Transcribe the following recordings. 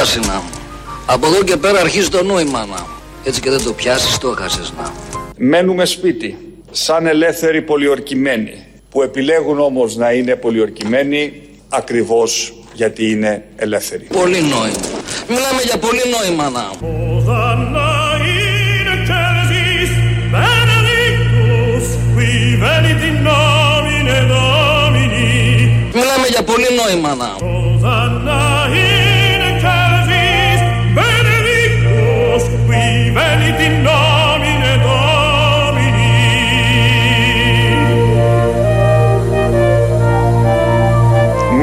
κατεβάσει να μου. Από εδώ και πέρα αρχίζει το νόημα να μου. Έτσι και δεν το πιάσεις το έχασες να μου. Μένουμε σπίτι, σαν ελεύθεροι πολιορκημένοι, που επιλέγουν όμως να είναι πολιορκημένοι ακριβώς γιατί είναι ελεύθεροι. Πολύ νόημα. Μιλάμε για πολύ νόημα να μου. Μιλάμε για πολύ νόημα να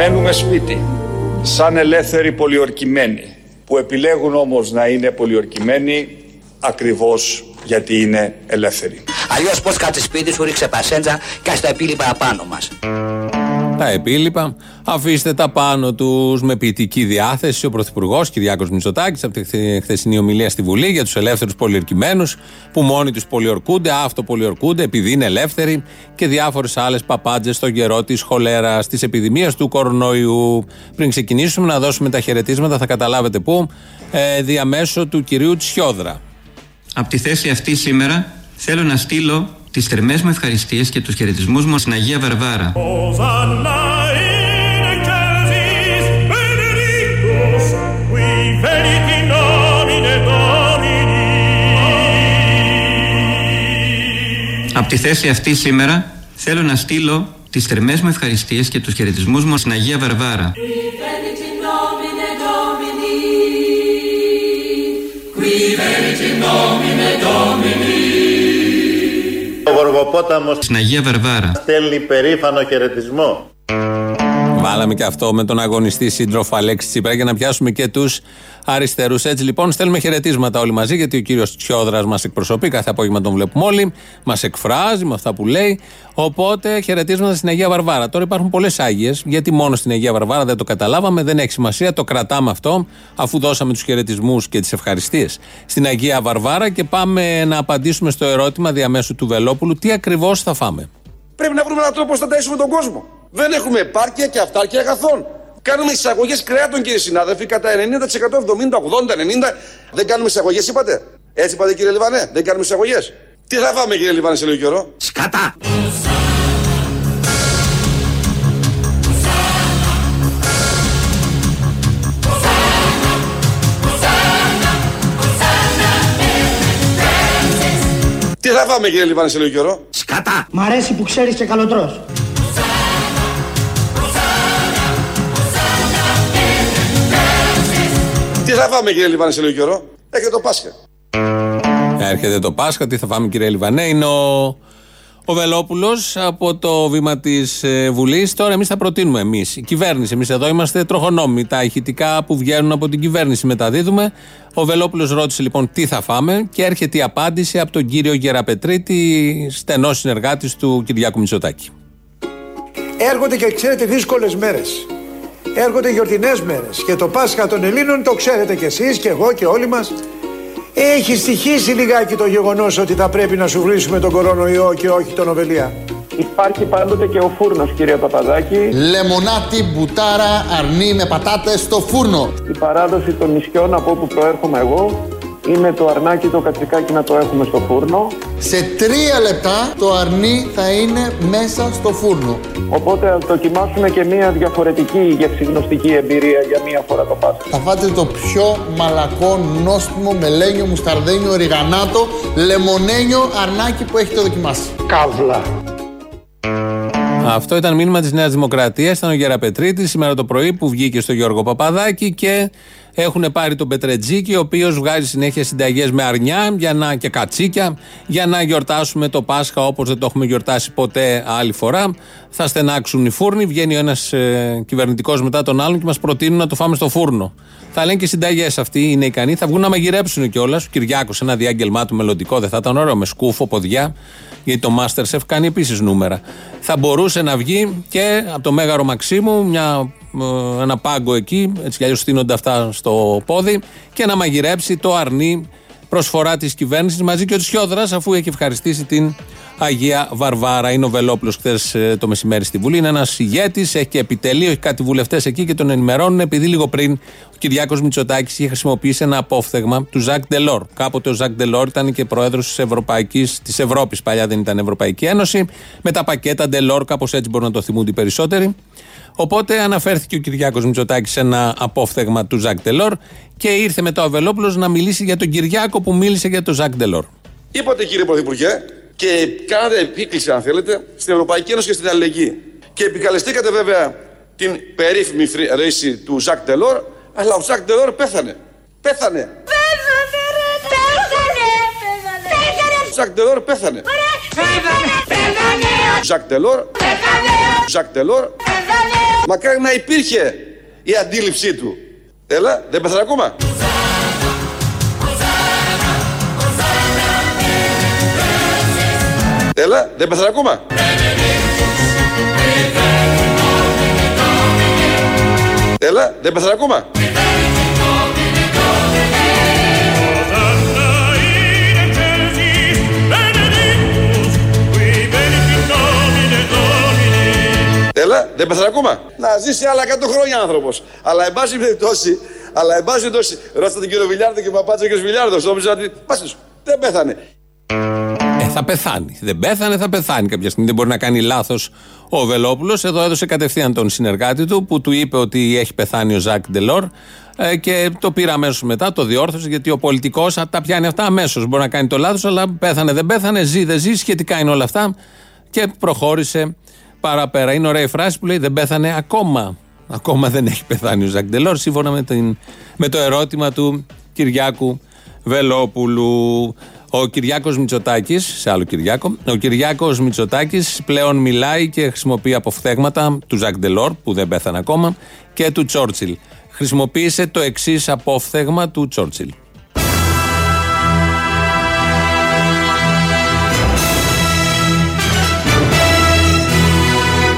Μένουμε σπίτι, σαν ελεύθεροι πολιορκημένοι, που επιλέγουν όμως να είναι πολιορκημένοι ακριβώς γιατί είναι ελεύθεροι. Αλλιώς πώς κάτσε σπίτι σου ρίξε πασέντζα και τα επίλοιπα απάνω μας. Τα επίλοιπα. Αφήστε τα πάνω τους με ποιητική διάθεση ο Πρωθυπουργός Κυριάκος Μητσοτάκης από τη χθεσινή ομιλία στη Βουλή για τους ελεύθερους πολιορκημένους που μόνοι τους πολιορκούνται, αυτοπολιορκούνται επειδή είναι ελεύθεροι και διάφορες άλλες παπάντζες στον καιρό της χολέρας, της επιδημίας του κορονοϊού. Πριν ξεκινήσουμε να δώσουμε τα χαιρετίσματα, θα καταλάβετε πού, ε, διαμέσω του κυρίου Τσιόδρα. Από τη θέση αυτή σήμερα θέλω να στείλω τις θερμές μου ευχαριστίες και τους χαιρετισμούς μου στην Αγία Βαρβάρα. Από τη θέση αυτή σήμερα θέλω να στείλω τις θερμές μου ευχαριστίες και τους χαιρετισμούς μου στην Αγία Βαρβάρα. Ο Γοργοπόταμος Στην Αγία Βαρβάρα. στέλνει περήφανο χαιρετισμό. Βάλαμε και αυτό με τον αγωνιστή σύντροφο Αλέξη Τσίπρα για να πιάσουμε και τους αριστερούς. Έτσι λοιπόν, στέλνουμε χαιρετίσματα όλοι μαζί, γιατί ο κύριος Τσιόδρας μας εκπροσωπεί. Κάθε απόγευμα τον βλέπουμε όλοι. Μας εκφράζει με αυτά που λέει. Οπότε χαιρετίσματα στην Αγία Βαρβάρα. Τώρα υπάρχουν πολλές Άγιες, γιατί μόνο στην Αγία Βαρβάρα δεν το καταλάβαμε, δεν έχει σημασία. Το κρατάμε αυτό, αφού δώσαμε τους χαιρετισμούς και τις ευχαριστίες στην Αγία Βαρβάρα και πάμε να απαντήσουμε στο ερώτημα διαμέσου του Βελόπουλου τι ακριβώς θα φάμε. Πρέπει να βρούμε έναν τρόπο να ταΐσουμε τον κόσμο. Δεν έχουμε επάρκεια και αυτάρκεια αγαθών. Κάνουμε εισαγωγές κρεάτων, κύριε συνάδελφοι, κατά 90%, 70, 80, 90. Δεν κάνουμε εισαγωγές, είπατε; Έτσι είπατε, κύριε Λιβανέ. Δεν κάνουμε εισαγωγές. Τι θα φάμε, κύριε Λιβανέ, σε λίγο καιρό; Σκατά. Τι θα φάμε, κύριε Λιβανέ, σε λίγο καιρό; Σκατά. Μ' αρέσει που ξέρεις και καλοτρός. Θα φάμε, κύριε Λιβανέ, σε λίγο καιρό. Έχετε το Πάσχα. Έρχεται το Πάσχα, τι θα φάμε κύριε Λιβανέ; Είναι ο, ο Βελόπουλος από το βήμα της ε, Βουλής. Τώρα εμείς θα προτείνουμε εμείς. Η κυβέρνηση. Εμείς εδώ είμαστε τροχονόμοι. Τα ηχητικά που βγαίνουν από την κυβέρνηση μεταδίδουμε. Ο Βελόπουλος ρώτησε λοιπόν τι θα φάμε και έρχεται η απάντηση από τον κύριο Γεραπετρίτη, στενός συνεργάτης του Κυριάκου Μητσοτάκη. Έρχονται και ξέρετε δύσκολες μέρες. Έρχονται γιορτινές μέρες. Και το Πάσχα των Ελλήνων το ξέρετε κι εσείς και εγώ και όλοι μας. Έχει στοιχήσει λιγάκι το γεγονός ότι θα πρέπει να σου βρίσουμε τον κορονοϊό και όχι τον οβελία. Υπάρχει πάντοτε και ο φούρνος κύριε Παπαδάκη. Λεμονάτι, μπουτάρα, αρνί με πατάτες στο φούρνο. Η παράδοση των νησιών από όπου προέρχομαι εγώ είναι το αρνάκι το κατσικάκι να το έχουμε στο φούρνο. Σε τρία λεπτά το αρνί θα είναι μέσα στο φούρνο. Οπότε ας δοκιμάσουμε και μια διαφορετική γευσιγνωστική εμπειρία για μία φορά το Πάσχα. Θα φάτε το πιο μαλακό, νόστιμο, μελένιο, μουσταρδένιο, ριγανάτο, λεμονένιο αρνάκι που έχετε δοκιμάσει. Καύλα. Αυτό ήταν μήνυμα της Νέας Δημοκρατίας. Ήταν ο Γεραπετρίτη σήμερα το πρωί που βγήκε στο Γιώργο Παπαδάκη και έχουν πάρει τον Πετρετζίκη, ο οποίος βγάζει συνέχεια συνταγές με αρνιά για να, και κατσίκια για να γιορτάσουμε το Πάσχα όπως δεν το έχουμε γιορτάσει ποτέ άλλη φορά. Θα στενάξουν οι φούρνοι. Βγαίνει ο ένας ε, κυβερνητικός μετά τον άλλον και μας προτείνουν να το φάμε στο φούρνο. Θα λένε και συνταγές αυτοί, είναι ικανοί. Θα βγουν να μαγειρέψουν κιόλας. Ο Κυριάκος, ένα διάγγελμά του μελλοντικό, δεν θα ήταν ωραίο με σκούφο, ποδιά. Γιατί το Masterchef κάνει επίσης νούμερα. Θα μπορούσε να βγει και από το Μέγαρο Μαξίμου μια, ε, ένα πάγκο εκεί, έτσι κι αλλιώς στείνονται αυτά στο πόδι, και να μαγειρέψει το αρνί προσφορά της κυβέρνησης μαζί και ο Τσιόδρας, αφού έχει ευχαριστήσει την Αγία Βαρβάρα. Είναι ο Βελόπουλος χθες το μεσημέρι στη Βουλή. Είναι ένας ηγέτης, έχει και επιτελείο, έχει κάτι βουλευτές εκεί και τον ενημερώνουν επειδή λίγο πριν ο Κυριάκος Μητσοτάκης είχε χρησιμοποιήσει ένα απόφθεγμα του Ζακ Ντελόρ. Κάποτε ο Ζακ Ντελόρ ήταν και πρόεδρος της Ευρωπαϊκής, της Ευρώπης, παλιά δεν ήταν Ευρωπαϊκή Ένωση, με τα πακέτα Ντελόρ, κάπως έτσι μπορούν να το θυμούνται οι περισσότεροι. Οπότε αναφέρθηκε ο Κυριάκος Μητσοτάκης σε ένα απόφθεγμα του Ζακ Ντελόρ και ήρθε μετά ο Βελόπουλος να μιλήσει για τον Κυριάκο που μίλησε για τον Ζακ Ντελόρ. Είπατε κύριε Πρωθυπουργέ και κάνατε επίκληση αν θέλετε στην Ευρωπαϊκή Ένωση και στην αλληλεγγύη. Και επικαλεστήκατε βέβαια την περίφημη ρήση του Ζακ Ντελόρ, αλλά ο Ζακ Ντελόρ πέθανε. Πέθανε. Πέθανε ρε, πέθανε. Πέθανε. Ζακ Ντελόρ πέθανε. Πέθανε. Ζακ Ντελόρ. Πέθανε. Ζακ Ντελόρ. Μακάρι να υπήρχε η αντίληψή του. Έλα, δεν πέθανε ακόμα. Έλα, δεν πέθανε ακόμα. Έλα, δεν πέθανε ακόμα. Έλα, δεν πέθανε ακόμα. Να ζήσει άλλα 100 χρόνια άνθρωπος. Αλλά εν πάση περιπτώσει, αλλά εν πάση περιπτώσει, ρώστε τον κύριο Βιλιάρδο και παπάτσε ο κύριος Βιλιάρδος. Νόμιζα ότι. Πάσε σου, δεν πέθανε. Ε, θα πεθάνει. Δεν πέθανε, θα πεθάνει κάποια στιγμή. Δεν μπορεί να κάνει λάθος ο Βελόπουλος. Εδώ έδωσε κατευθείαν τον συνεργάτη του που του είπε ότι έχει πεθάνει ο Ζακ Ντελόρ. Ε, και το πήρα αμέσως μετά, το διόρθωσε γιατί ο πολιτικός τα πιάνει αυτά αμέσως. Μπορεί να κάνει το λάθος, αλλά πέθανε, δεν πέθανε, ζει, δεν ζει. Σχετικά είναι όλα αυτά. Και προχώρησε παραπέρα. Είναι ωραία η φράση που λέει Δεν πέθανε ακόμα. Ακόμα δεν έχει πεθάνει ο Ζακ Ντελόρ, σύμφωνα με, την, με το ερώτημα του Κυριάκου Βελόπουλου. Ο Κυριάκος Μητσοτάκης, σε άλλο Κυριάκο, ο Κυριάκος Μητσοτάκης πλέον μιλάει και χρησιμοποιεί αποφθέγματα του Ζακ Ντελόρ, που δεν πέθανε ακόμα, και του Τσόρτσιλ. Χρησιμοποίησε το εξής απόφθεγμα του Τσόρτσιλ.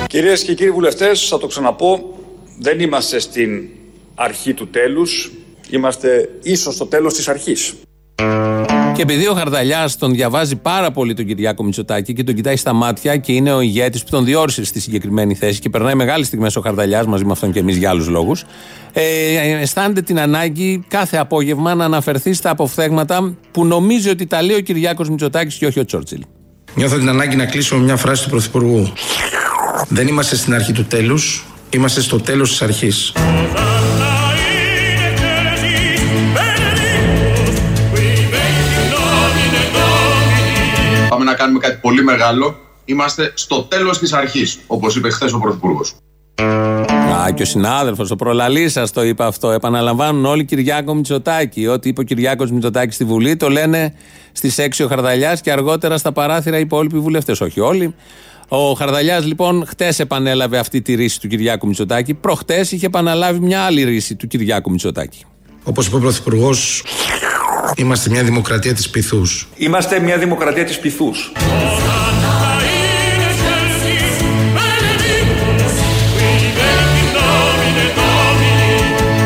Κυρίες και κύριοι βουλευτές, θα το ξαναπώ, δεν είμαστε στην αρχή του τέλους, είμαστε ίσως στο τέλος της αρχής. Και επειδή ο Χαρδαλιάς τον διαβάζει πάρα πολύ τον Κυριάκο Μητσοτάκη και τον κοιτάει στα μάτια και είναι ο ηγέτης που τον διόρισε στη συγκεκριμένη θέση και περνάει μεγάλη στιγμές ο Χαρδαλιάς μαζί με αυτόν και εμείς για άλλους λόγους, ε, αισθάνεται την ανάγκη κάθε απόγευμα να αναφερθεί στα αποφθέγματα που νομίζει ότι τα λέει ο Κυριάκος Μητσοτάκης και όχι ο Τσόρτσιλ. Νιώθω την ανάγκη να κλείσω με μια φράση του Πρωθυπουργού. Δεν είμαστε στην αρχή του τέλους, είμαστε στο τέλος της αρχής. Πάμε να κάνουμε κάτι πολύ μεγάλο. Είμαστε στο τέλος της αρχής, όπως είπε χθες ο Πρωθυπουργός. Α, και ο συνάδελφος, ο προλαλής σας το είπε αυτό. Επαναλαμβάνουν όλοι Κυριάκο Μητσοτάκη. Ό,τι είπε ο Κυριάκος Μητσοτάκη στη Βουλή το λένε στις 6 ο Χαρδαλιάς και αργότερα στα παράθυρα οι υπόλοιποι βουλευτές. Όχι όλοι. Ο Χαρδαλιάς λοιπόν χτες επανέλαβε αυτή τη ρίση του Κυριάκου Μητσοτάκη. Προχτές είχε επαναλάβει μια άλλη ρίση του Κυριάκου Μητσοτάκη. Όπως είπε ο Πρωθυπουργός, είμαστε μια δημοκρατία της πυθούς. Είμαστε μια δημοκρατία της πυθούς.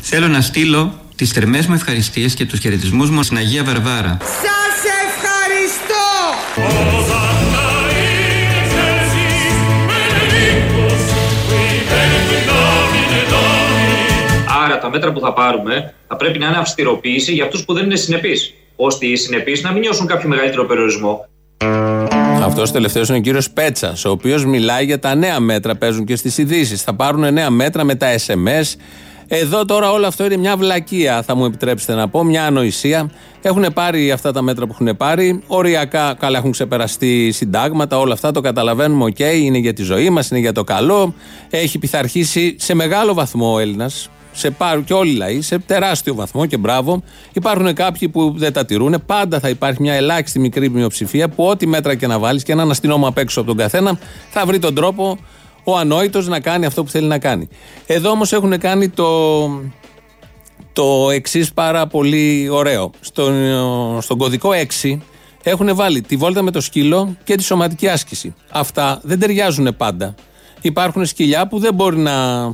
Θέλω να στείλω τις θερμές μου ευχαριστίες και τους χαιρετισμούς μου στην Αγία Βαρβάρα. Σας ευχαριστώ! Άρα τα μέτρα που θα πάρουμε θα πρέπει να είναι αυστηροποίηση για αυτούς που δεν είναι συνεπείς, ώστε οι συνεπείς να μην νιώσουν κάποιο μεγαλύτερο περιορισμό. Αυτός τελευταίος είναι ο κύριος Πέτσας, ο οποίος μιλάει για τα νέα μέτρα. Παίζουν και στις ειδήσεις. Θα πάρουν νέα μέτρα με τα SMS. Εδώ τώρα όλο αυτό είναι μια βλακεία, θα μου επιτρέψετε να πω, μια ανοησία. Έχουν πάρει αυτά τα μέτρα που έχουν πάρει. Οριακά, καλά, έχουν ξεπεραστεί συντάγματα, όλα αυτά το καταλαβαίνουμε. Οκ, είναι για τη ζωή μας, είναι για το καλό. Έχει πειθαρχήσει σε μεγάλο βαθμό ο Έλληνας. Σε πάρουν και όλοι οι λαοί, σε τεράστιο βαθμό και μπράβο. Υπάρχουν κάποιοι που δεν τα τηρούν. Πάντα θα υπάρχει μια ελάχιστη μικρή μειοψηφία που ό,τι μέτρα και να βάλεις και έναν αστυνόμο απ' έξω από τον καθένα θα βρει τον τρόπο ο ανόητος να κάνει αυτό που θέλει να κάνει. Εδώ όμως έχουν κάνει το, το εξής πάρα πολύ ωραίο. Στον, στον κωδικό 6 έχουν βάλει τη βόλτα με το σκύλο και τη σωματική άσκηση. Αυτά δεν ταιριάζουν πάντα. Υπάρχουν σκυλιά που δεν μπορεί να ε, ε,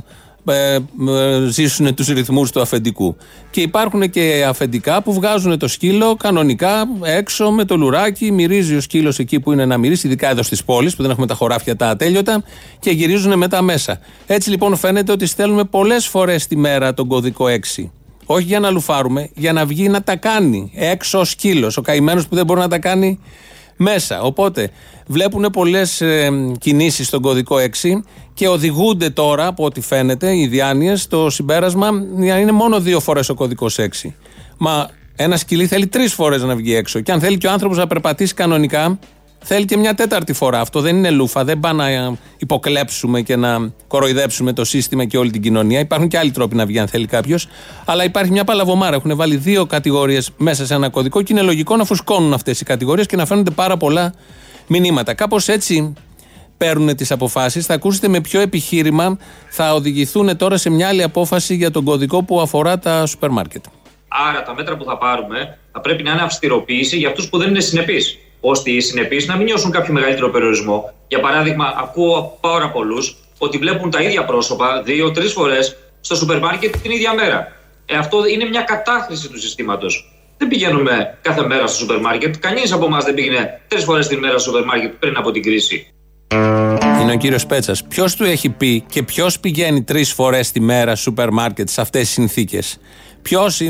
ζήσουν τους ρυθμούς του αφεντικού. Και υπάρχουν και αφεντικά που βγάζουν το σκύλο κανονικά έξω με το λουράκι, μυρίζει ο σκύλος εκεί που είναι να μυρίσει, ειδικά εδώ στις πόλεις που δεν έχουμε τα χωράφια τα ατέλειωτα και γυρίζουν μετά μέσα. Έτσι λοιπόν φαίνεται ότι στέλνουμε πολλές φορές τη μέρα τον κωδικό 6. Όχι για να λουφάρουμε, για να βγει να τα κάνει έξω ο σκύλος, ο καημένος που δεν μπορεί να τα κάνει μέσα. Οπότε βλέπουν πολλές ε, κινήσεις στον κωδικό 6 και οδηγούνται τώρα, από ό,τι φαίνεται, οι διάνοιες στο συμπέρασμα να είναι μόνο δύο φορές ο κωδικός 6. Μα ένα σκυλί θέλει τρεις φορές να βγει έξω. Και αν θέλει και ο άνθρωπος να περπατήσει κανονικά, Θέλει και μια τέταρτη φορά. Αυτό δεν είναι λούφα. Δεν πάει να υποκλέψουμε και να κοροϊδέψουμε το σύστημα και όλη την κοινωνία. Υπάρχουν και άλλοι τρόποι να βγει, αν θέλει κάποιος. Αλλά υπάρχει μια παλαβομάρα. Έχουν βάλει δύο κατηγορίες μέσα σε ένα κωδικό και είναι λογικό να φουσκώνουν αυτές οι κατηγορίες και να φαίνονται πάρα πολλά μηνύματα. Κάπως έτσι παίρνουν τις αποφάσεις. Θα ακούσετε με ποιο επιχείρημα θα οδηγηθούν τώρα σε μια άλλη απόφαση για τον κωδικό που αφορά τα σούπερ μάρκετ. Άρα τα μέτρα που θα πάρουμε θα πρέπει να είναι αυστηροποίηση για αυτούς που δεν είναι συνεπείς ώστε οι συνεπείς να μην νιώσουν κάποιο μεγαλύτερο περιορισμό. Για παράδειγμα, ακούω πάρα πολλούς ότι βλέπουν τα ίδια πρόσωπα δύο-τρεις φορές στο σούπερ μάρκετ την ίδια μέρα. Ε, αυτό είναι μια κατάχρηση του συστήματος. Δεν πηγαίνουμε κάθε μέρα στο σούπερ μάρκετ. Κανείς από εμάς δεν πήγαινε τρεις φορές την μέρα στο σούπερ μάρκετ πριν από την κρίση. Είναι ο κύριος Πέτσας. Ποιος του έχει πει και ποιος πηγαίνει τρεις φορές τη μέρα στο σούπερ μάρκετ σε αυτές τις συνθήκες; Ποιος,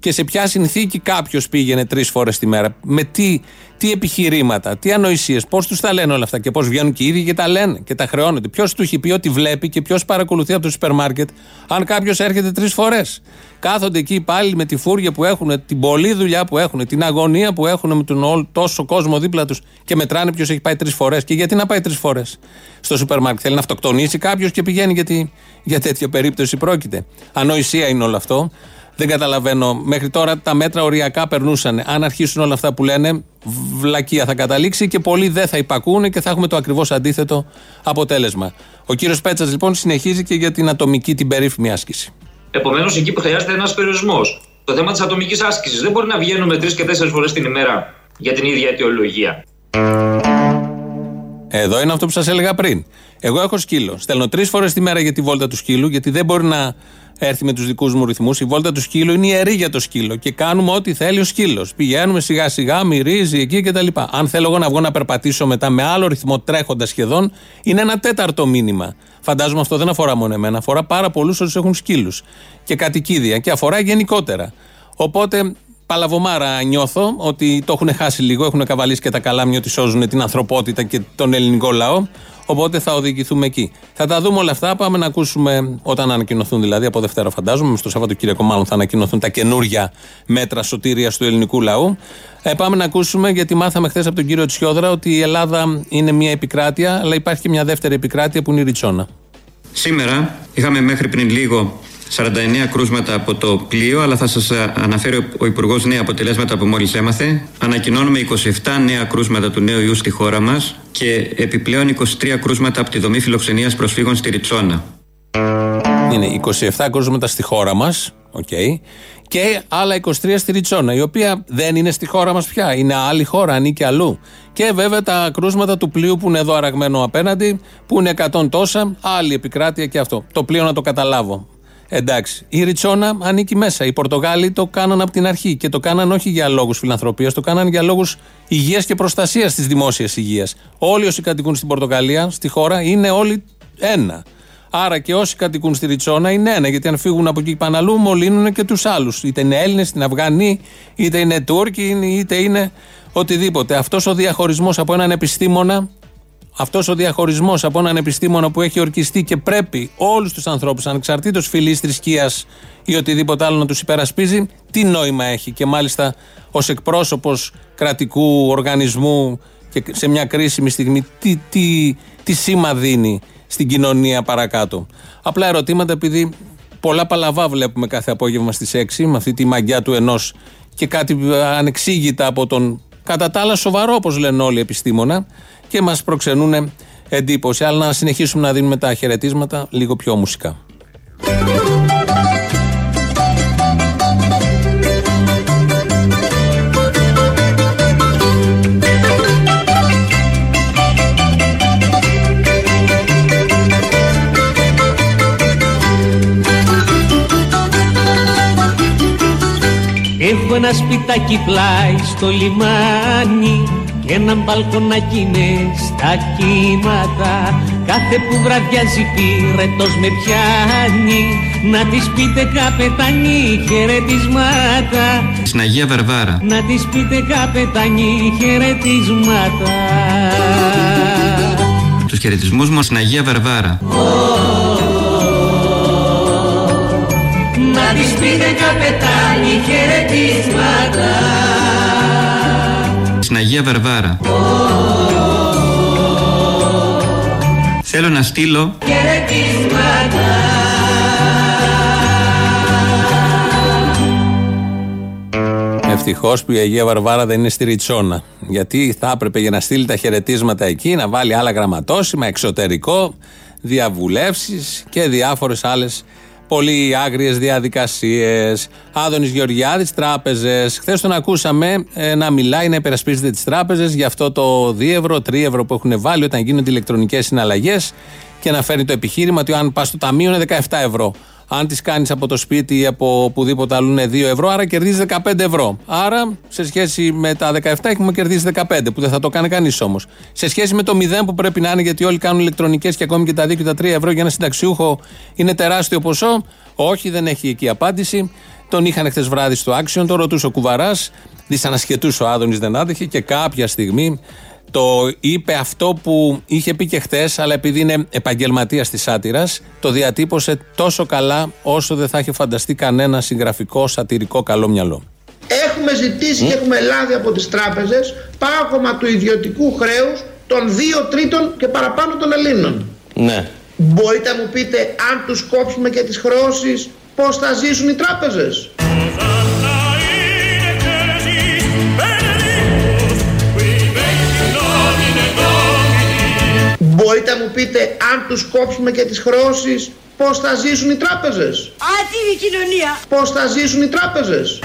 και σε ποια συνθήκη κάποιος πήγαινε τρεις φορές τη μέρα. Με τι, τι επιχειρήματα, τι ανοησίες, πώς τους τα λένε όλα αυτά και πώς βγαίνουν και οι ίδιοι και τα λένε και τα χρεώνονται. Ποιος του έχει πει ότι βλέπει και ποιος παρακολουθεί από το σούπερ μάρκετ, αν κάποιος έρχεται τρεις φορές. Κάθονται εκεί πάλι με τη φούρια που έχουν, την πολλή δουλειά που έχουν, την αγωνία που έχουν με τον όλο, τόσο κόσμο δίπλα τους και μετράνε ποιος έχει πάει τρεις φορές. Και γιατί να πάει τρεις φορές στο σούπερ μάρκετ. Θέλει να αυτοκτονήσει κάποιος και πηγαίνει γιατί για τέτοια περίπτωση πρόκειται. Ανοησία είναι όλο αυτό. Δεν καταλαβαίνω. Μέχρι τώρα τα μέτρα οριακά περνούσαν. Αν αρχίσουν όλα αυτά που λένε, βλακεία θα καταλήξει και πολλοί δεν θα υπακούν και θα έχουμε το ακριβώς αντίθετο αποτέλεσμα. Ο κύριος Πέτσας λοιπόν συνεχίζει και για την ατομική την περίφημη άσκηση. Επομένως, εκεί που χρειάζεται ένας περιορισμός. Το θέμα της ατομικής άσκησης. Δεν μπορεί να βγαίνουμε τρεις και τέσσερις φορές την ημέρα για την ίδια αιτιολογία. Εδώ είναι αυτό που σας έλεγα πριν. Εγώ έχω σκύλο. Στέλνω τρεις φορές τη μέρα για τη βόλτα του σκύλου, γιατί δεν μπορεί να έρθει με τους δικούς μου ρυθμούς. Η βόλτα του σκύλου είναι ιερή για το σκύλο και κάνουμε ό,τι θέλει ο σκύλος. Πηγαίνουμε σιγά σιγά, μυρίζει εκεί κτλ. Αν θέλω εγώ να βγω να περπατήσω μετά με άλλο ρυθμό τρέχοντας σχεδόν, είναι ένα τέταρτο μήνυμα. Φαντάζομαι αυτό δεν αφορά μόνο εμένα, αφορά πάρα πολλούς όσους έχουν σκύλους και κατοικίδια και αφορά γενικότερα. Οπότε Παλαβομάρα νιώθω ότι το έχουν χάσει λίγο, έχουν καβαλήσει και τα καλάμια ότι σώζουν την ανθρωπότητα και τον ελληνικό λαό. Οπότε θα οδηγηθούμε εκεί. Θα τα δούμε όλα αυτά. Πάμε να ακούσουμε όταν ανακοινωθούν δηλαδή, από Δευτέρα φαντάζομαι, στο Σαββατοκύριακο μάλλον θα ανακοινωθούν τα καινούργια μέτρα σωτηρίας του ελληνικού λαού. Ε, πάμε να ακούσουμε, γιατί μάθαμε χθες από τον κύριο Τσιόδρα ότι η Ελλάδα είναι μια επικράτεια, αλλά υπάρχει και μια δεύτερη επικράτεια που είναι η Ριτσόνα. Σήμερα είχαμε μέχρι πριν λίγο 49 κρούσματα από το πλοίο, αλλά θα σας αναφέρει ο Υπουργός νέα αποτελέσματα που μόλις έμαθε. Ανακοινώνουμε 27 νέα κρούσματα του νέου ιού στη χώρα μας και επιπλέον 23 κρούσματα από τη δομή φιλοξενίας προσφύγων στη Ριτσόνα. Είναι 27 κρούσματα στη χώρα μας, okay, και άλλα 23 στη Ριτσόνα, η οποία δεν είναι στη χώρα μας πια. Είναι άλλη χώρα, ανήκει αλλού. Και βέβαια τα κρούσματα του πλοίου που είναι εδώ αραγμένο απέναντι, που είναι 100 τόσα, άλλη επικράτεια και αυτό. Το πλοίο να το καταλάβω. Εντάξει. Η Ριτσόνα ανήκει μέσα. Οι Πορτογάλοι το κάναν από την αρχή και το κάναν όχι για λόγους φιλανθρωπίας, το κάναν για λόγους υγείας και προστασίας της δημόσιας υγείας. Όλοι όσοι κατοικούν στην Πορτογαλία, στη χώρα, είναι όλοι ένα. Άρα και όσοι κατοικούν στη Ριτσόνα είναι ένα, γιατί αν φύγουν από εκεί πάνε αλλού, μολύνουν και τους άλλους. Είτε είναι Έλληνες, είτε είναι Αφγανοί, είτε είναι Τούρκοι, είτε είναι οτιδήποτε. Αυτός ο διαχωρισμός από έναν επιστήμονα αυτός ο διαχωρισμός από έναν επιστήμονα που έχει ορκιστεί και πρέπει όλους τους ανθρώπους, ανεξαρτήτως φυλής, θρησκείας ή οτιδήποτε άλλο να τους υπερασπίζει, τι νόημα έχει; Και μάλιστα ως εκπρόσωπος κρατικού οργανισμού και σε μια κρίσιμη στιγμή, τι, τι, τι σήμα δίνει στην κοινωνία παρακάτω; Απλά ερωτήματα επειδή πολλά παλαβά βλέπουμε κάθε απόγευμα στις 6 με αυτή τη μαγιά του ενός και κάτι ανεξήγητα από τον κατά τα άλλα σοβαρό όπως λένε όλοι οι επιστήμονα και μας προξενούν εντύπωση. Αλλά να συνεχίσουμε να δίνουμε τα χαιρετίσματα λίγο πιο μουσικά. Έχω ένα σπιτάκι πλάι στο λιμάνι ένα μπαλκονάκι με στα κύματα. Κάθε που βραδιάζει πύρετος με πιάνει. Να της πείτε καπετάνι χαιρετισμάτα. Στην Αγία Βαρβάρα Να της πείτε καπετάνι χαιρετισμάτα. Τους χαιρετισμούς μου στην Αγία Βαρβάρα Να της πείτε καπετάνι χαιρετισμάτα Στην Αγία Βαρβάρα Θέλω να στείλω χαιρετισμάτα Ευτυχώς που η Αγία Βαρβάρα δεν είναι στη Ριτσόνα. Γιατί θα έπρεπε για να στείλει τα χαιρετίσματα εκεί να βάλει άλλα γραμματόσημα, εξωτερικό, διαβουλεύσεις και διάφορες άλλες πολύ άγριες διαδικασίες. Άδωνης Γεωργιάδης, τράπεζες. Χθες τον ακούσαμε ε, να μιλάει, να υπερασπίζεται τις τράπεζες για αυτό το 2 ευρώ, 3 ευρώ που έχουν βάλει όταν γίνονται ηλεκτρονικές συναλλαγές και να φέρνει το επιχείρημα ότι αν πας στο ταμείο είναι 17 ευρώ. Αν τις κάνεις από το σπίτι ή από οπουδήποτε αλλού είναι 2 ευρώ, άρα κερδίζεις 15 ευρώ. Άρα σε σχέση με τα 17 έχουμε κερδίσει 15, που δεν θα το κάνει κανείς όμως. Σε σχέση με το 0 που πρέπει να είναι, γιατί όλοι κάνουν ηλεκτρονικές και ακόμη και τα 2 και τα 3 ευρώ για ένα συνταξιούχο είναι τεράστιο ποσό. Όχι, δεν έχει εκεί απάντηση. Τον είχαν χθες βράδυ στο Action, το ρωτούσε ο Κουβαράς. Δυσανασχετούσε ο Άδωνης, δεν άντεχε και κάποια στιγμή το είπε αυτό που είχε πει και χθες, αλλά επειδή είναι επαγγελματίας της σάτυρας, το διατύπωσε τόσο καλά όσο δεν θα είχε φανταστεί κανένα συγγραφικό σατυρικό καλό μυαλό. Έχουμε ζητήσει και έχουμε λάβει από τις τράπεζες πάγωμα του ιδιωτικού χρέους των δύο τρίτων και παραπάνω των Ελλήνων. Ναι. Μπορείτε να μου πείτε αν τους κόψουμε και τις χρεώσεις πώς θα ζήσουν οι τράπεζες; Μπορείτε να μου πείτε αν τους κόψουμε και τις χρεώσεις πώς θα ζήσουν οι τράπεζες; Άτιμη κοινωνία; Πώς θα ζήσουν οι τράπεζες;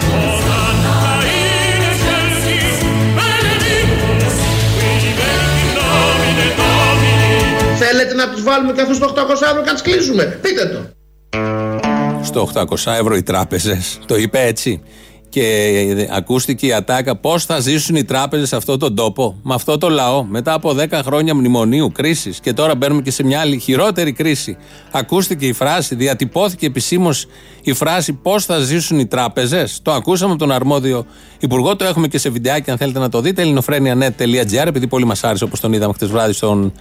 Θέλετε να τους βάλουμε και αυτούς το 800 ευρώ και να τις κλείσουμε; Πείτε το. Στο 800 ευρώ οι τράπεζες. Το είπε έτσι. Και ακούστηκε η ατάκα πώς θα ζήσουν οι τράπεζες σε αυτόν τον τόπο, με αυτό το λαό, μετά από 10 χρόνια μνημονίου, κρίσης. Και τώρα μπαίνουμε και σε μια άλλη χειρότερη κρίση. Ακούστηκε η φράση, διατυπώθηκε επισήμως η φράση πώς θα ζήσουν οι τράπεζες. Το ακούσαμε από τον αρμόδιο υπουργό, το έχουμε και σε βιντεάκι αν θέλετε να το δείτε. ελληνοφρένια.net.gr, επειδή πολύ μας άρεσε όπως τον είδαμε χτε βράδυ στον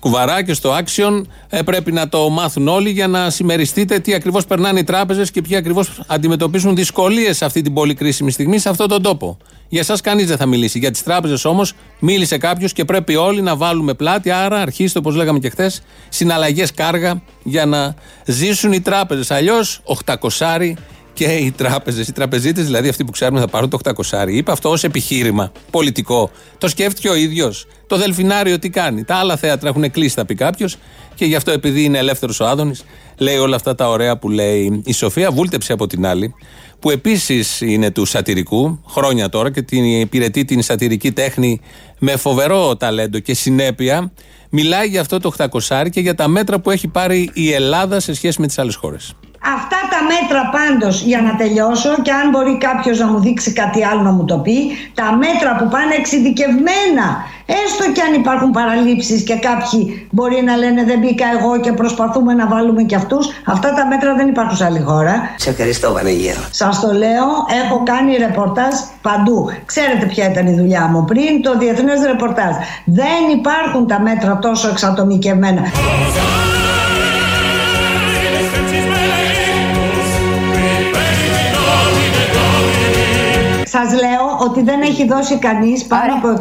κουβαρά και στο Action. Ε, πρέπει να το μάθουν όλοι για να συμμεριστείτε τι ακριβώς περνάνε οι τράπεζες και ποιοι ακριβώς αντιμετωπίζουν δυσκολίες σε αυτή την πολύ κρίσιμη στιγμή σε αυτόν τον τόπο. Για εσάς κανείς δεν θα μιλήσει. Για τις τράπεζες όμως μίλησε κάποιος και πρέπει όλοι να βάλουμε πλάτη. Άρα αρχίστε, όπως λέγαμε και χθες, συναλλαγές κάργα για να ζήσουν οι τράπεζες. Αλλιώς 800 και οι τράπεζες, οι τραπεζίτες δηλαδή αυτοί που ξέρουν θα πάρουν το 800. Είπε αυτό ως επιχείρημα πολιτικό. Το σκέφτηκε ο ίδιος. Το Δελφινάριο τι κάνει. Τα άλλα θέατρα έχουν κλείσει, θα πει κάποιος. Και γι' αυτό επειδή είναι ελεύθερος ο Άδωνης, λέει όλα αυτά τα ωραία που λέει η Σοφία. Βούλτεψε από την άλλη, που επίσης είναι του σατυρικού χρόνια τώρα και την υπηρετεί την σατυρική τέχνη με φοβερό ταλέντο και συνέπεια. Μιλάει για αυτό το 800 και για τα μέτρα που έχει πάρει η Ελλάδα σε σχέση με τις άλλες χώρες. Αυτά τα μέτρα πάντως για να τελειώσω και αν μπορεί κάποιος να μου δείξει κάτι άλλο να μου το πει τα μέτρα που πάνε εξειδικευμένα έστω και αν υπάρχουν παραλήψεις και κάποιοι μπορεί να λένε δεν μπήκα εγώ και προσπαθούμε να βάλουμε και αυτούς αυτά τα μέτρα δεν υπάρχουν σε άλλη χώρα Σε ευχαριστώ Βανεγέρο. Σας το λέω, έχω κάνει ρεπορτάζ παντού. Ξέρετε ποια ήταν η δουλειά μου πριν, το διεθνές ρεπορτάζ. Δεν υπάρχουν τα μέτρα τόσο εξατομικευμένα. Σας λέω ότι δεν έχει δώσει κανείς πάνω από 600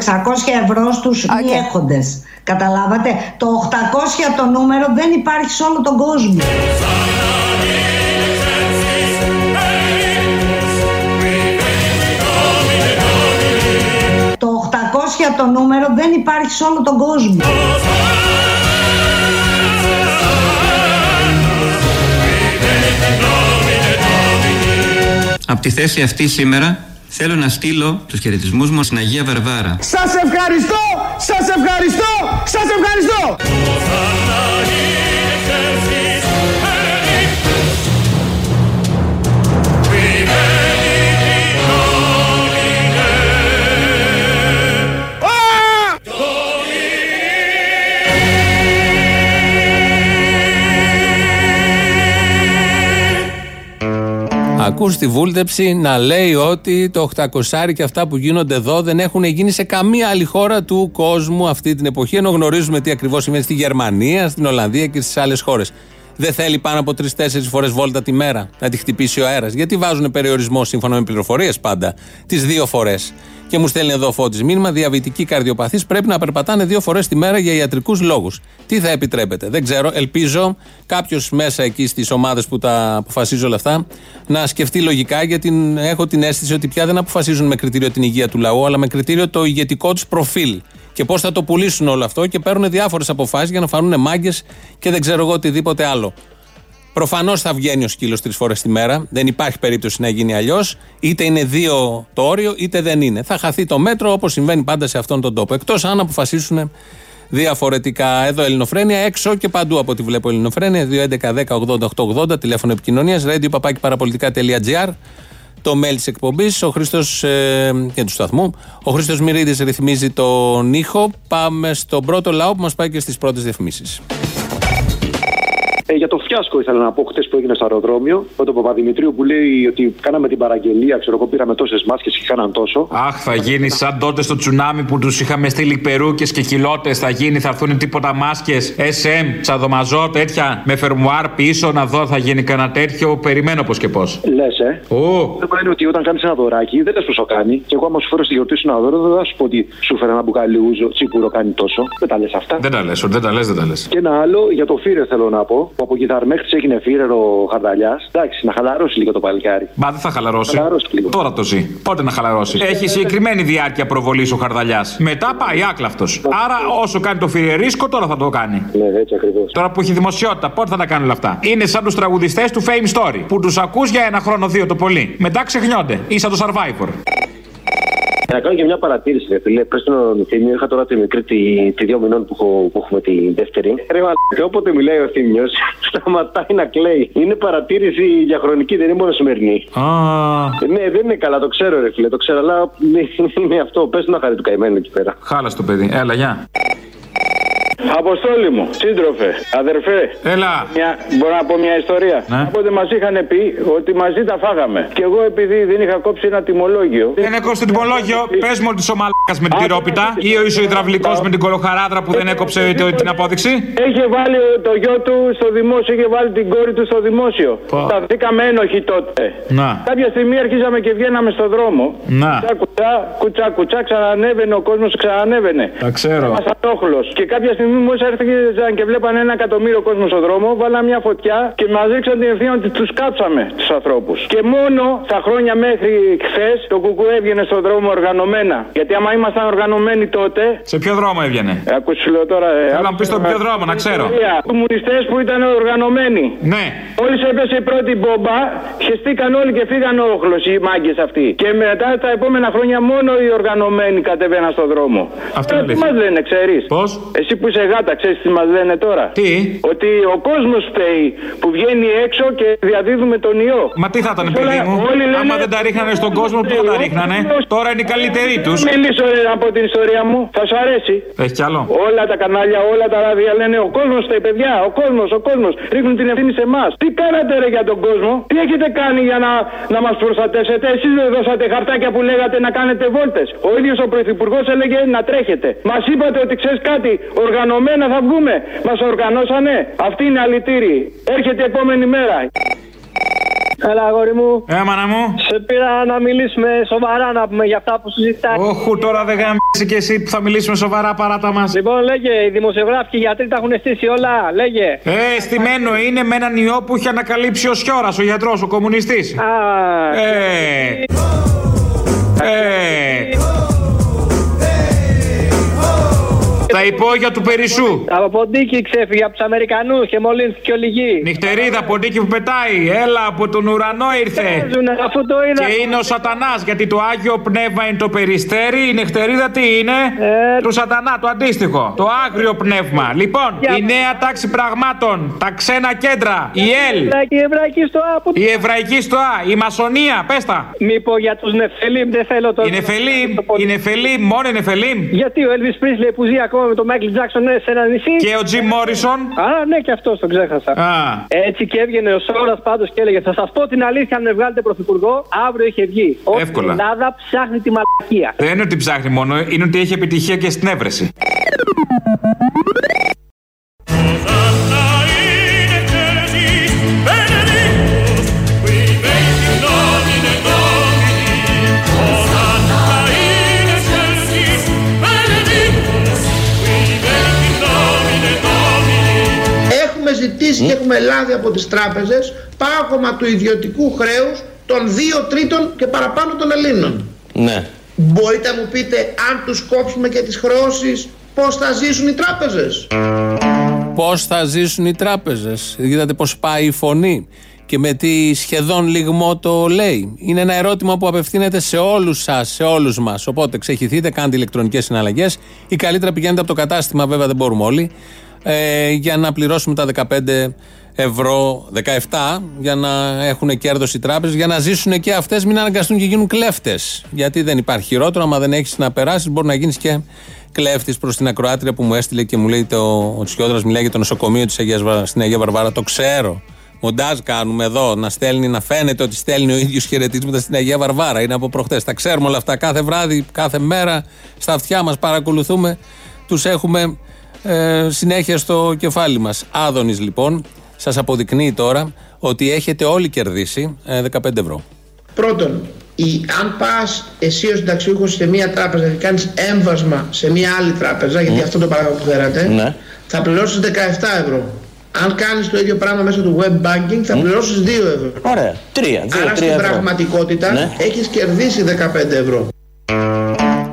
ευρώ στους μη έχοντες. Καταλάβατε, το 800 το νούμερο δεν υπάρχει σε όλο τον κόσμο. Το 800 το νούμερο δεν υπάρχει σε όλο τον κόσμο. Από τη θέση αυτή σήμερα θέλω να στείλω τους χαιρετισμούς μου στην Αγία Βαρβάρα. Σας ευχαριστώ, σας ευχαριστώ, σας ευχαριστώ. Ακούς τη βούλτεψη να λέει ότι το 800 και αυτά που γίνονται εδώ δεν έχουν γίνει σε καμία άλλη χώρα του κόσμου αυτή την εποχή. Ενώ γνωρίζουμε τι ακριβώς σημαίνει στη Γερμανία, στην Ολλανδία και στις άλλες χώρες. Δεν θέλει πάνω από τρει-τέσσερι φορές βόλτα τη μέρα να τη χτυπήσει ο αέρας. Γιατί βάζουν περιορισμό σύμφωνα με πληροφορίες πάντα τις δύο φορές. Και μου στέλνει εδώ φώτη μήνυμα: Διαβητικοί καρδιοπαθείς πρέπει να περπατάνε δύο φορές τη μέρα για ιατρικούς λόγους. Τι θα επιτρέπετε, δεν ξέρω. Ελπίζω κάποιος μέσα εκεί στις ομάδες που τα αποφασίζει όλα αυτά να σκεφτεί λογικά, γιατί έχω την αίσθηση ότι πια δεν αποφασίζουν με κριτήριο την υγεία του λαού, αλλά με κριτήριο το ηγετικό τους προφίλ. Και πώς θα το πουλήσουν όλο αυτό και παίρνουν διάφορες αποφάσεις για να φανούν μάγκες και δεν ξέρω εγώ οτιδήποτε άλλο. Προφανώς θα βγαίνει ο σκύλος τρεις φορές τη μέρα. Δεν υπάρχει περίπτωση να γίνει αλλιώς. Είτε είναι δύο το όριο, είτε δεν είναι. Θα χαθεί το μέτρο όπως συμβαίνει πάντα σε αυτόν τον τόπο. Εκτός αν αποφασίσουν διαφορετικά. Εδώ Ελληνοφρένια, έξω και παντού από ό,τι βλέπω Ελληνοφρένια. 2.11.10.80.880 τηλέφωνο επικοινωνίας. Radio παπάκι παραπολιτικά.gr το mail της εκπομπής. Ο Χρήστος ε, και του σταθμού. Ο Χρήστος Μυρίδης ρυθμίζει τον ήχο. Πάμε στον πρώτο λαό που μας πάει και στις πρώτες διαφημίσεις. Ε, για το φιάσκο ήθελα να πω χθε που έγινε στο αεροδρόμιο με τον Παπαδημητρίου που λέει ότι κάναμε την παραγγελία, ξέρω εγώ, πήραμε τόσες μάσκες και κάναν τόσο. Αχ, θα γίνει σαν τότε στο τσουνάμι που τους είχαμε στείλει περούκες και κιλότε. Θα γίνει, θα έρθουν τίποτα μάσκες. SM, τσαδομαζό, τέτοια. Με φερμουάρ πίσω να δω, θα γίνει κανένα τέτοιο. Περιμένω πώς και πώς. Λες, ε. Oh. Το είναι ότι όταν κάνεις ένα δωράκι, δεν λες πώς το κάνει. Και εγώ, άμα σου φέρω στη γιορτή σου ένα δώρο, δεν θα σου πω ότι σου φέρω ένα μπουκάλι ούζο, τσίπουρο κάνει τόσο. Δεν τα λες αυτά. Δεν τα λες, δεν τα λες, δεν τα λες. Και ένα άλλο για το φύρε θέλω να πω. Που από κυταρμέχτη έγινε φύρερο χαρδαλιάς. Εντάξει, να χαλαρώσει λίγο το παλικάρι. Μα δεν θα χαλαρώσει. Χαλαρώσει λίγο. Τώρα το ζει. Πότε να χαλαρώσει. Έχει συγκεκριμένη διάρκεια προβολής ο χαρδαλιάς. Μετά πάει άκλαυτος. Άρα όσο κάνει το φιρερίσκο, τώρα θα το κάνει. Ναι, έτσι ακριβώς. Τώρα που έχει δημοσιότητα, πότε θα τα κάνει όλα αυτά. Είναι σαν τους τραγουδιστές του Fame Story. Που τους ακούς για ένα χρόνο, δύο το πολύ. Μετά ξεχνιόνται. Ή σαν το Survivor. Να κάνω και μια παρατήρηση, ρε φίλε. Πες στον Θήμιο, είχα τώρα τη μικρή τη, τη δύο μηνών που, έχω, που έχουμε τη δεύτερη. Ρε μα, και όποτε μιλάει ο Θήμιος, σταματάει να κλαίει. Είναι παρατήρηση διαχρονική, δεν είναι μόνο σημερινή. Α. Ναι, δεν είναι καλά, το ξέρω, ρε φίλε, το ξέρω, αλλά είναι αυτό. Πες να χαρεί του καημένου εκεί πέρα. Χάλα το παιδί. Έλα, γεια. Αποστόλη μου, σύντροφε, αδερφέ. Έλα. Μια, μπορώ να πω μια ιστορία; Ναι. Οπότε μας είχαν πει ότι μαζί τα φάγαμε. Και εγώ επειδή δεν είχα κόψει ένα τιμολόγιο. Δεν έκοψε το τιμολόγιο. Πες μου ότι είσαι ο μαλάκας με την τυρόπιτα ή ο είσαι ο υδραυλικός με την κολοχαράδρα που δεν έκοψε το- την απόδειξη; Είχε βάλει το γιο του στο δημόσιο, είχε βάλει την κόρη του στο δημόσιο. Πω. Σταθήκαμε ένοχοι τότε. Να. Κάποια στιγμή αρχίσαμε και βγαίναμε στο δρόμο. Να. Κουτσά, κουτσά, κουτσά, κουτσά, ξανανέβαινε ο κόσμος, ξανανέβαινε. Τα ξέρω. Μα ανόχλο. Και κάποια στιγμή μόλι έρθαν και βλέπαν ένα εκατομμύριο κόσμο στον δρόμο, βάλαν μια φωτιά και μας ρίξαν την ευθύνη ότι τους κάψαμε τους ανθρώπους. Και μόνο στα χρόνια μέχρι χθες το κουκού έβγαινε στον δρόμο οργανωμένα. Γιατί άμα ήμασταν οργανωμένοι τότε. Σε ποιο δρόμο έβγαινε; Ε, Ακούς σου λέω τώρα. ε, Θέλω να μου πει στον ποιο δρόμο, να ξέρω. Κομμουνιστές που ήταν οργανωμένοι. Ναι. Μόλις έπεσε η πρώτη μπόμπα, χεστήκαν όλοι και φύγαν όχλος οι μάγκες αυτοί. Και μετά τα επόμενα χρόνια μόνο οι οργανωμένοι κατέβαιναν στον δρόμο. Αυτό Τώρα είναι τι μας λένε, ξέρεις. Πώς; Εσύ που είσαι γάτα, ξέρεις τι μας λένε τώρα; Τι; Ότι ο κόσμος φταίει που βγαίνει έξω και διαδίδουμε τον ιό. Μα τι θα ήταν, Όλα- παιδί μου; όλοι λένε- Άμα δεν τα ρίχνανε στον κόσμο, πού θα τα ρίχνανε; Τώρα είναι οι καλύτεροι τους. Μιλήσω ρε, να πω την ιστορία μου, θα σου αρέσει. Έχεις κι άλλο; Όλα τα κανάλια, όλα τα ράδια λένε ο κόσμος φταίει, παιδιά. Ο κόσμος, ο κόσμος. Ρίχνουν την ευθύνη σε εμάς. Τι κάνατε ρε για τον κόσμο, τι έχετε κάνει για να, να μας προστατεύσετε; Εσείς δεν δώσατε χαρτάκια που λέγατε να κάνετε βόλτες. Ο ίδιος ο πρωθυπουργός έλεγε να τρέχετε. Μας είπατε ότι ξέρεις κάτι, οργανωμένα θα βγούμε. Μας οργανώσανε. Αυτή είναι αλητήρη. Έρχεται η επόμενη μέρα. Έλα, αγόρι μου. Έμανα μου. Σε πήρα να μιλήσουμε σοβαρά να πούμε για αυτά που συζητάει. Όχου τώρα δεν γάμισε και εσύ που θα μιλήσουμε σοβαρά παράτα μας. Λοιπόν, λέγε, οι δημοσιογράφοι και οι γιατροί τα έχουν στήσει όλα. Λέγε. Ε, στημένο είναι με έναν ιό που είχε ανακαλύψει ο Σιώρα, ο γιατρός, ο κομμουνιστής. Α, Ε. Ε. Τα υπόγεια του Περισσού. από ποντίκι ξέφυγε από τους Αμερικανούς και μολύνθηκε όλη η γη. Νυχτερίδα, ποντίκι που πετάει. Έλα, από τον ουρανό ήρθε. Παίζουνε, αφού το είδα. Και είναι ο Σατανάς, γιατί το άγιο πνεύμα είναι το περιστέρι. Η νυχτερίδα τι είναι; Του Σατανά, το αντίστοιχο. Το άγριο πνεύμα. Λοιπόν, η νέα τάξη πραγμάτων. Τα ξένα κέντρα. Η ΕΛ. Η εβραϊκή στο Άπου. Η εβραϊκή στοά. Η μασονία. Πες τα. Μήπω για τους Νεφελίμ δεν θέλω το. Η Νεφελίμ. Η Νεφελίμ. Μόνο η Νεφελίμ. Γιατί ο Elvis Presley που ζει ακόμα με τον Μάικλ Τζάξον ναι, σε ένα νησί. Και ο Τζιμ Μόρισον. Α, ναι, και αυτός τον ξέχασα. Α. Έτσι και έβγαινε ο Σόρας πάντως και έλεγε: Θα σας πω την αλήθεια, αν με βγάλετε πρωθυπουργό, αύριο είχε βγει. Ότι Εύκολα. Η Ελλάδα ψάχνει τη μαλακία. Δεν είναι ότι ψάχνει μόνο, είναι ότι έχει επιτυχία και στην έβρεση. Έχουμε ζητήσει και έχουμε λάβει από τις τράπεζες πάγωμα του ιδιωτικού χρέους των δύο τρίτων και παραπάνω των Ελλήνων. Ναι. Μπορείτε να μου πείτε αν τους κόψουμε και τις χρεώσεις πώς θα ζήσουν οι τράπεζες; Πώς θα ζήσουν οι τράπεζες; Είδατε πώς πάει η φωνή και με τι σχεδόν λιγμό το λέει. Είναι ένα ερώτημα που απευθύνεται σε όλους σας, σε όλους μας. Οπότε ξεχυθείτε, κάντε ηλεκτρονικές συναλλαγές ή καλύτερα πηγαίνετε από το κατάστημα, βέβαια δεν μπορούμε όλοι, ε, για να πληρώσουμε τα 15 ευρώ, 17, για να έχουν κέρδος οι τράπεζες, για να ζήσουν και αυτές, μην αναγκαστούν και γίνουν κλέφτες. Γιατί δεν υπάρχει χειρότερο, άμα δεν έχεις να περάσεις, μπορεί να γίνεις και κλέφτης προς την ακροάτρια που μου έστειλε και μου λέει το, ο Τσιόδρας μιλάει για το νοσοκομείο της Αγίας, Βα- στην Αγία Βαρβάρα. Το ξέρω. Μοντάζ κάνουμε εδώ, να στέλνει, να φαίνεται ότι στέλνει ο ίδιος χαιρετίσματα στην Αγία Βαρβάρα. Είναι από προχτές. Τα ξέρουμε όλα αυτά κάθε βράδυ, κάθε μέρα. Στα αυτιά μας παρακολουθούμε. Τους έχουμε ε, συνέχεια στο κεφάλι μας. Άδωνης λοιπόν, σας αποδεικνύει τώρα ότι έχετε όλοι κερδίσει ε, 15 ευρώ. Πρώτον, η, αν πας εσύ ως συνταξιούχος σε μία τράπεζα και κάνεις έμβασμα σε μία άλλη τράπεζα, γιατί αυτό το παράδειγμα που φέρατε, Ναι. θα πληρώσεις 17 ευρώ. Αν κάνεις το ίδιο πράγμα μέσω του web banking θα πληρώσεις 2 ευρώ. Ωραία. Τρία. Δύο, Άρα τρία στην ευρώ. πραγματικότητα Ναι. έχεις κερδίσει 15 ευρώ.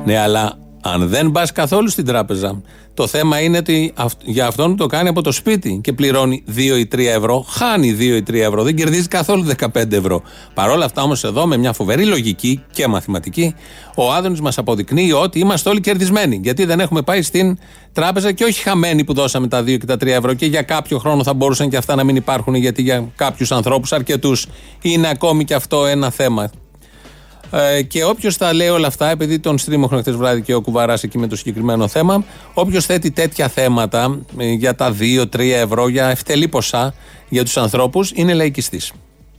Ναι, αλλά αν δεν πας καθόλου στην τράπεζα, το θέμα είναι ότι αυ- για αυτόν που το κάνει από το σπίτι και πληρώνει 2 ή 3 ευρώ, χάνει 2 ή 3 ευρώ, δεν κερδίζει καθόλου 15 ευρώ. Παρ' όλα αυτά όμως εδώ με μια φοβερή λογική και μαθηματική, ο Άδωνης μας αποδεικνύει ότι είμαστε όλοι κερδισμένοι. Γιατί δεν έχουμε πάει στην τράπεζα και όχι χαμένοι που δώσαμε τα 2 και τα 3 ευρώ και για κάποιο χρόνο θα μπορούσαν και αυτά να μην υπάρχουν γιατί για κάποιους ανθρώπους, αρκετούς, είναι ακόμη και αυτό ένα θέμα. Ε, και όποιος τα λέει όλα αυτά, επειδή τον στρίμωχνε χτε βράδυ και ο Κουβαράς εκεί με το συγκεκριμένο θέμα, όποιος θέτει τέτοια θέματα ε, για τα 2-3 ευρώ, για ευτελή ποσά για τους ανθρώπους, είναι λαϊκιστής.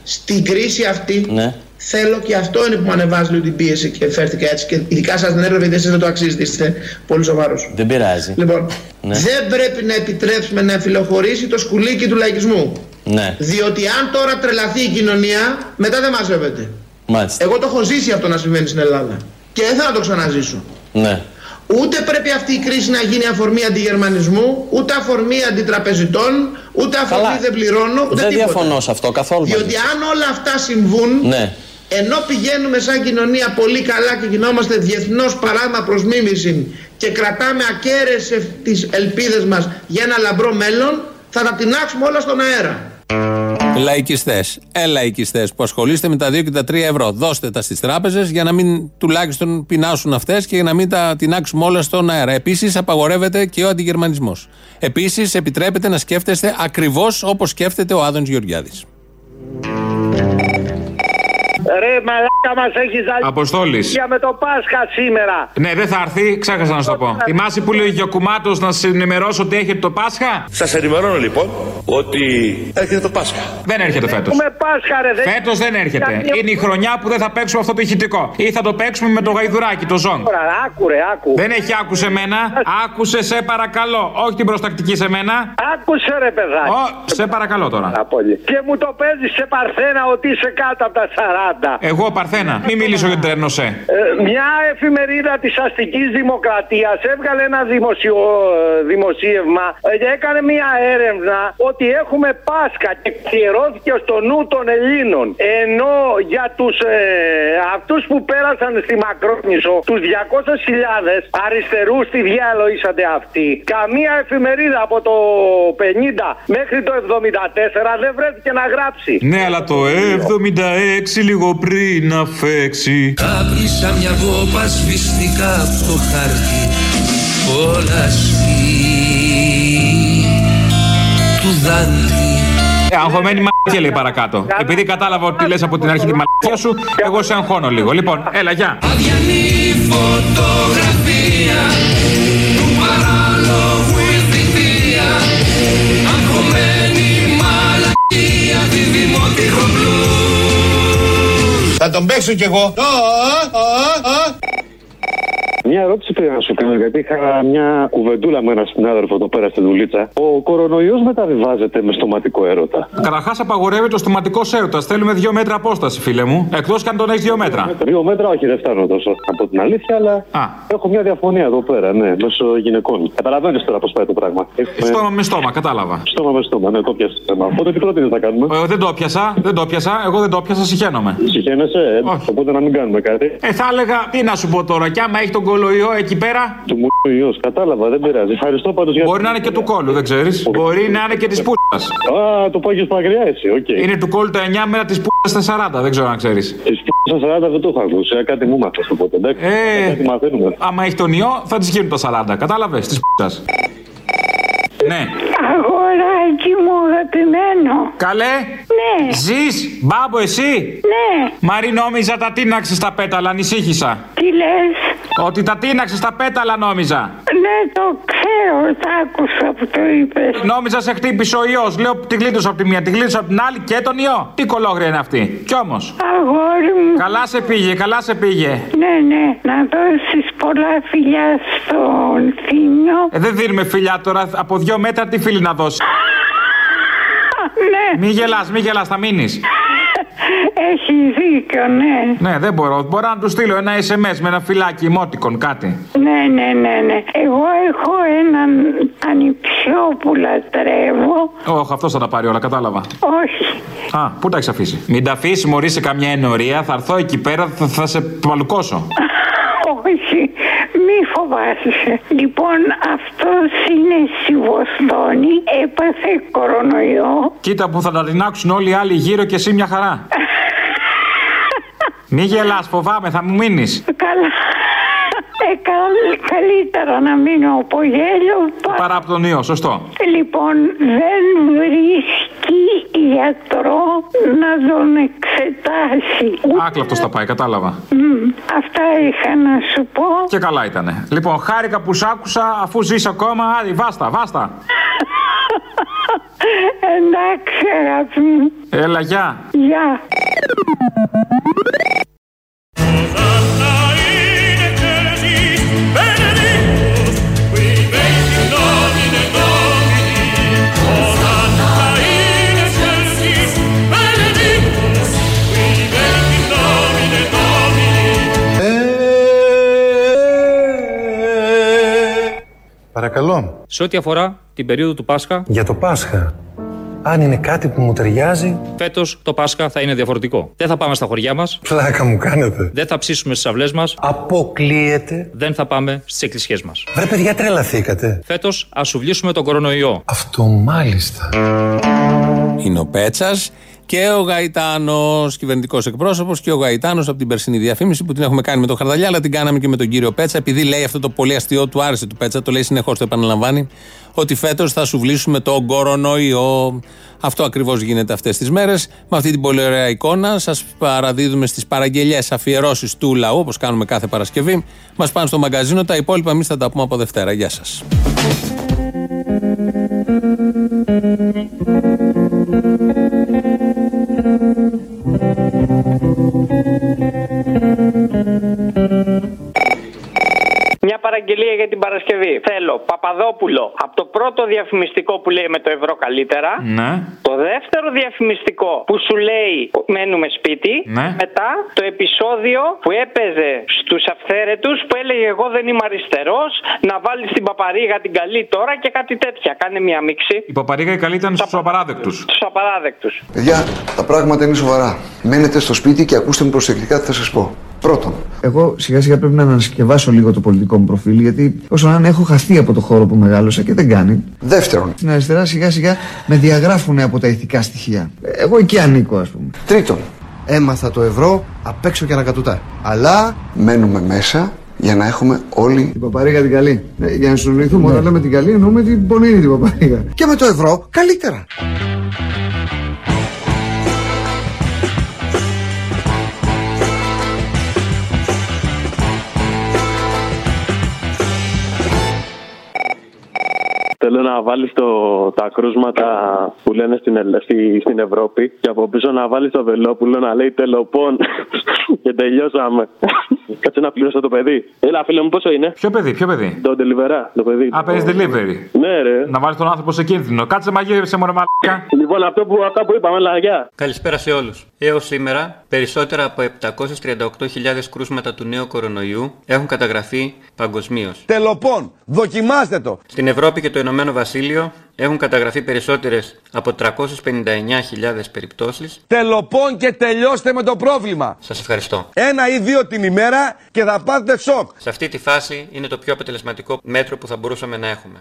Στην κρίση αυτή Ναι. θέλω και αυτό είναι που μου ανεβάζει λίγο την πίεση και φέρθηκα έτσι και ειδικά σας την έργο γιατί εσείς δεν το αξίζετε, είστε πολύ σοβαρός. Δεν πειράζει. Λοιπόν, Ναι. δεν πρέπει να επιτρέψουμε να εμφυλοχωρήσει το σκουλίκι του λαϊκισμού. Ναι. Διότι αν τώρα τρελαθεί η κοινωνία, μετά δεν μαζεύεται. Μάλιστα. Εγώ το έχω ζήσει αυτό να συμβαίνει στην Ελλάδα. Και δεν θέλω να το ξαναζήσω. Ναι. Ούτε πρέπει αυτή η κρίση να γίνει αφορμή αντιγερμανισμού, ούτε αφορμή αντιτραπεζιτών, ούτε αφορμή Καλά. δεν πληρώνω, ούτε Δεν τίποτα. διαφωνώ σε αυτό καθόλου. μαζί Διότι αν όλα αυτά συμβούν, Ναι. ενώ πηγαίνουμε σαν κοινωνία πολύ καλά και γινόμαστε διεθνώς παράδειγμα προς μίμηση και κρατάμε ακέραιες ευ- τις ελπίδες μας για ένα λαμπρό μέλλον, θα τα τεινάξουμε όλα στον αέρα. Λαϊκιστές. Ε, λαϊκιστές που ασχολείστε με τα 2 και τα 3 ευρώ. Δώστε τα στις τράπεζες για να μην τουλάχιστον πεινάσουν αυτές και για να μην τα τεινάξουμε όλα στον αέρα. Επίσης, απαγορεύεται και ο αντιγερμανισμός. Επίσης, επιτρέπεται να σκέφτεστε ακριβώς όπως σκέφτεται ο Άδωνης Γεωργιάδης. Ρε μαλάκα μας έχεις ζαλίσει. Αποστόλης. Για με το Πάσχα σήμερα. Ναι, δεν θα έρθει, ξέχασα να σου το πω. Θυμάσαι που λέει ο Γιακουμάτος να σε ενημερώσω ότι έχετε το Πάσχα; Σας ενημερώνω λοιπόν ότι έρχεται το Πάσχα. Δεν έρχεται φέτος. Έχουμε Πάσχα ρε. Δεν... Φέτος δεν έρχεται. Γιατί- Είναι η χρονιά που δεν θα παίξουμε αυτό το ηχητικό. Ή θα το παίξουμε με το γαϊδουράκι, το ζώng. Τώρα, άκου ρε, άκου. Δεν έχει άκουσε μένα. Άκουσε σε παρακαλώ. Όχι την προστακτική σε μένα. Άκουσε ρε παιδάκι. Ω, σε παρακαλώ τώρα. Και μου το παίζεις σε παρθένα ότι είσαι κάτω από τα 40. Εγώ Παρθένα. Μην μιλήσω για την Τρένοσέ. Ε, μια εφημερίδα της αστικής δημοκρατίας έβγαλε ένα δημοσιο... δημοσίευμα ε, και έκανε μια έρευνα ότι έχουμε Πάσχα και καθιερώθηκε στο νου των Ελλήνων ενώ για τους ε, αυτούς που πέρασαν στη Μακρόνισο τους 200.000 αριστερούς τι διάλογησατε αυτοί καμία εφημερίδα από το 50 μέχρι το 74 δεν βρέθηκε να γράψει Ναι, αλλά το 76 λίγο πριν να φέξει. Άπλυσα μια βόπα σβηστικά από το χάρτη Κόλαση του Δάντη Ε, αγχωμένη μαλακία λέει παρακάτω. Επειδή κατάλαβα ότι λες από την αρχή τη μαλακία σου, εγώ σε αγχώνω λίγο. Λοιπόν, έλα, γεια. Αδιανή φωτογραφία τον παίξω κι εγώ. Α, α, α, α. Μια ερώτηση πρέπει να σου κάνω, γιατί είχα μια κουβεντούλα με έναν συνάδελφο εδώ πέρα στη δουλίτσα. Ο κορονοϊός μεταβιβάζεται με στοματικό έρωτα. Καταρχάς απαγορεύεται ο στοματικός έρωτας. Θέλουμε δύο μέτρα απόσταση, φίλε μου. Εκτός και αν τον έχεις δύο μέτρα. Δύο μέτρα, όχι, δεν φτάνω τόσο από την αλήθεια, αλλά έχω μια διαφωνία εδώ πέρα, ναι, μέσω γυναικών. Καταλαβαίνεις τώρα πώς πάει το πράγμα. Έχουμε... Στόμα με στόμα, κατάλαβα. Στόμα με στόμα, ναι, το πιάσε το θέμα. Οπότε τι πρότεινε να κάνουμε; Ε, δεν το πιάσα, δεν το πιάσα. Εγώ δεν το πιάσα, συχαίνομαι. Συχαίνεσαι, ε, οπότε να μην κάνουμε κάτι. Ε, θα έλεγα, τι να σου πω τώρα, κι άμα έχει τον κολοϊό εκεί πέρα; Του μου ιός, κατάλαβα, δεν πειράζει. Ευχαριστώ πάντως για Μπορεί να είναι και του κόλου, δεν ξέρεις. Μπορεί να είναι και της πούτα. Α, το πάει μακριά εσύ, οκ. Είναι του κώλου τα εννιάμερα της πούτσας τα 40, δεν ξέρω αν ξέρεις. Τη πούτα 40 δεν το έχω ακούσει, ε, κάτι μου μάθα οπότε, εντάξει. Ε, Κάτι μαθαίνουμε. άμα έχει τον ιό, θα της γίνουν τα 40. Κατάλαβες, της πούτσας. Ναι. Αγοράκι μου αγαπημένο. Καλέ. Ναι. Ζεις, μπάμπο εσύ; Ναι. Μαρή νόμιζα τα τίναξες τα πέταλα, ανησύχησα. Τι λες; Ότι τα τίναξες τα πέταλα νόμιζα. Ναι, το ξέρω, τα άκουσα που το είπες. Νόμιζα σε χτύπησε ο ιός. Λέω τη γλίτωσα από τη μία, τη γλίτωσα από την άλλη και τον ιό. Τι κολόγρια είναι αυτή. Κι όμως. Αγόρι μου. Καλά σε πήγε, καλά σε πήγε. Ναι, ναι, να δώσεις πολλά φιλιά στον Θήμιο. Ε, δεν δίνουμε φιλιά τώρα. Από δύο μέτρα τι φίλοι να δώσεις; Ναι. Μη γελάς, μη γελάς, θα μείνεις. Έχει δίκιο, ναι. Ναι, δεν μπορώ. Μπορώ να του στείλω ένα SMS με ένα φυλάκι emoticon, κάτι. Ναι, ναι, ναι, ναι. Εγώ έχω έναν ανιψιό που λατρεύω. Όχι, αυτός θα τα πάρει όλα, κατάλαβα. Όχι. Α, πού τα έχεις αφήσει; Μην τα αφήσεις, Μωρή, σε καμιά ενορία. Θα έρθω εκεί πέρα, θα, θα σε παλουκώσω. Όχι, μη φοβάσαι. Λοιπόν, αυτός είναι στη Βοστόνη, έπαθε κορονοϊό. Κοίτα που θα τα τεινάξουν όλοι οι άλλοι γύρω και εσύ μια χαρά. Μη γελάς, φοβάμαι, θα μου μείνεις. Καλά. Ε, καλ- καλύτερα να μείνω από γέλιο. πα- Παρά από τον ιό, σωστό. Λοιπόν, δεν βρίσκει γιατρό να τον εξετάσει. Άκλαυτος θα πάει, κατάλαβα. Μμ, αυτά είχα να σου πω. Και καλά ήτανε. Λοιπόν, χάρηκα που σ' άκουσα, αφού ζεις ακόμα, άντε, βάστα, βάστα. Εντάξει, αγάπη μου. Έλα, γεια. Γεια. Παρακαλώ. Σε ό,τι αφορά την περίοδο του Πάσχα, Για το Πάσχα. Αν είναι κάτι που μου ταιριάζει. φέτος το Πάσχα θα είναι διαφορετικό. Δεν θα πάμε στα χωριά μας. Πλάκα μου κάνετε. Δεν θα ψήσουμε στις αυλές μας. Αποκλείεται. Δεν θα πάμε στις εκκλησίες μας. Βρε παιδιά τρελαθήκατε. Φέτος ας σουβλήσουμε τον κορονοϊό. Αυτό μάλιστα. Είναι ο Πέτσας και ο Γαϊτάνος, κυβερνητικός εκπρόσωπος, και ο Γαϊτάνος από την περσινή διαφήμιση που την έχουμε κάνει με τον Χαρδαλιά, αλλά την κάναμε και με τον κύριο Πέτσα. Επειδή λέει αυτό το πολύ αστείο, του άρεσε του Πέτσα, το λέει συνεχώς, το επαναλαμβάνει, ότι φέτος θα σουβλήσουμε τον κορονοϊό. Αυτό ακριβώς γίνεται αυτές τις μέρες. Με αυτή την πολύ ωραία εικόνα, σας παραδίδουμε στις παραγγελίε αφιερώσεις του λαού, όπως κάνουμε κάθε Παρασκευή. Μας πάνε στο μαγκαζίνο, τα υπόλοιπα εμείς θα τα πούμε από Δευτέρα. Γεια σας. Παπαδόπουλο από το πρώτο διαφημιστικό που λέει με το ευρώ καλύτερα. Ναι. Το δεύτερο διαφημιστικό που σου λέει μένουμε σπίτι. Ναι. Μετά το επεισόδιο που έπαιζε στους αυθαίρετους που έλεγε Εγώ δεν είμαι αριστερός. Να βάλεις την παπαρίγα την καλή τώρα και κάτι τέτοια. Κάνε μια μίξη. Η παπαρίγα η καλή ήταν στους απαράδεκτους. Του απαράδεκτους. Παιδιά, τα πράγματα είναι σοβαρά. Μένετε στο σπίτι και ακούστε με προσεκτικά τι θα σας πω. Πρώτον, Εγώ σιγά σιγά πρέπει να ανασκευάσω λίγο το πολιτικό μου προφίλ γιατί όσο να είναι έχω χαθεί από το χώρο που μεγάλωσα και δεν κάνει. Δεύτερον. Στην αριστερά σιγά σιγά με διαγράφουν από τα ηθικά στοιχεία. Εγώ εκεί ανήκω ας πούμε. Τρίτον, έμαθα το ευρώ απ' έξω και ανακατουτά. Αλλά μένουμε μέσα για να έχουμε όλοι. Την παπαρίγα την καλή. Ε, για να συνοηθούμε όταν λέμε την καλή εννοούμε την πονηρή την παπαρίγα. Και με το ευρώ καλύτερα. Θέλω να βάλεις τα κρούσματα που λένε στην, Ελ- στη- στην Ευρώπη και από πίσω να βάλεις το Βελόπουλο να λέει τελοπών. και τελειώσαμε. Κάτσε να πληρώσω το παιδί. Έλα, φίλε μου, πόσο είναι; Ποιο παιδί, ποιο παιδί; Το delivery, το παιδί. Α, παίζεις delivery. Ναι, ρε. Να βάλεις τον άνθρωπο σε κίνδυνο. Κάτσε μαγείρεψε μωρέ μαλάκα. Λοιπόν, αυτό που, αυτά που είπαμε, αλλά γεια. Καλησπέρα σε όλους. Έως σήμερα, περισσότερα από 738.000 κρούσματα του νέου κορονοϊού έχουν καταγραφεί παγκοσμίως. Τελοπών, δοκιμάστε το. Στην Ευρώπη και το Ηνωμένο Βασίλειο έχουν καταγραφεί περισσότερες από 359.000 περιπτώσεις. Τελοπών και τελειώστε με το πρόβλημα. Σας ευχαριστώ. Ένα ή δύο την ημέρα και θα πάτε σοκ. Σε αυτή τη φάση είναι το πιο αποτελεσματικό μέτρο που θα μπορούσαμε να έχουμε.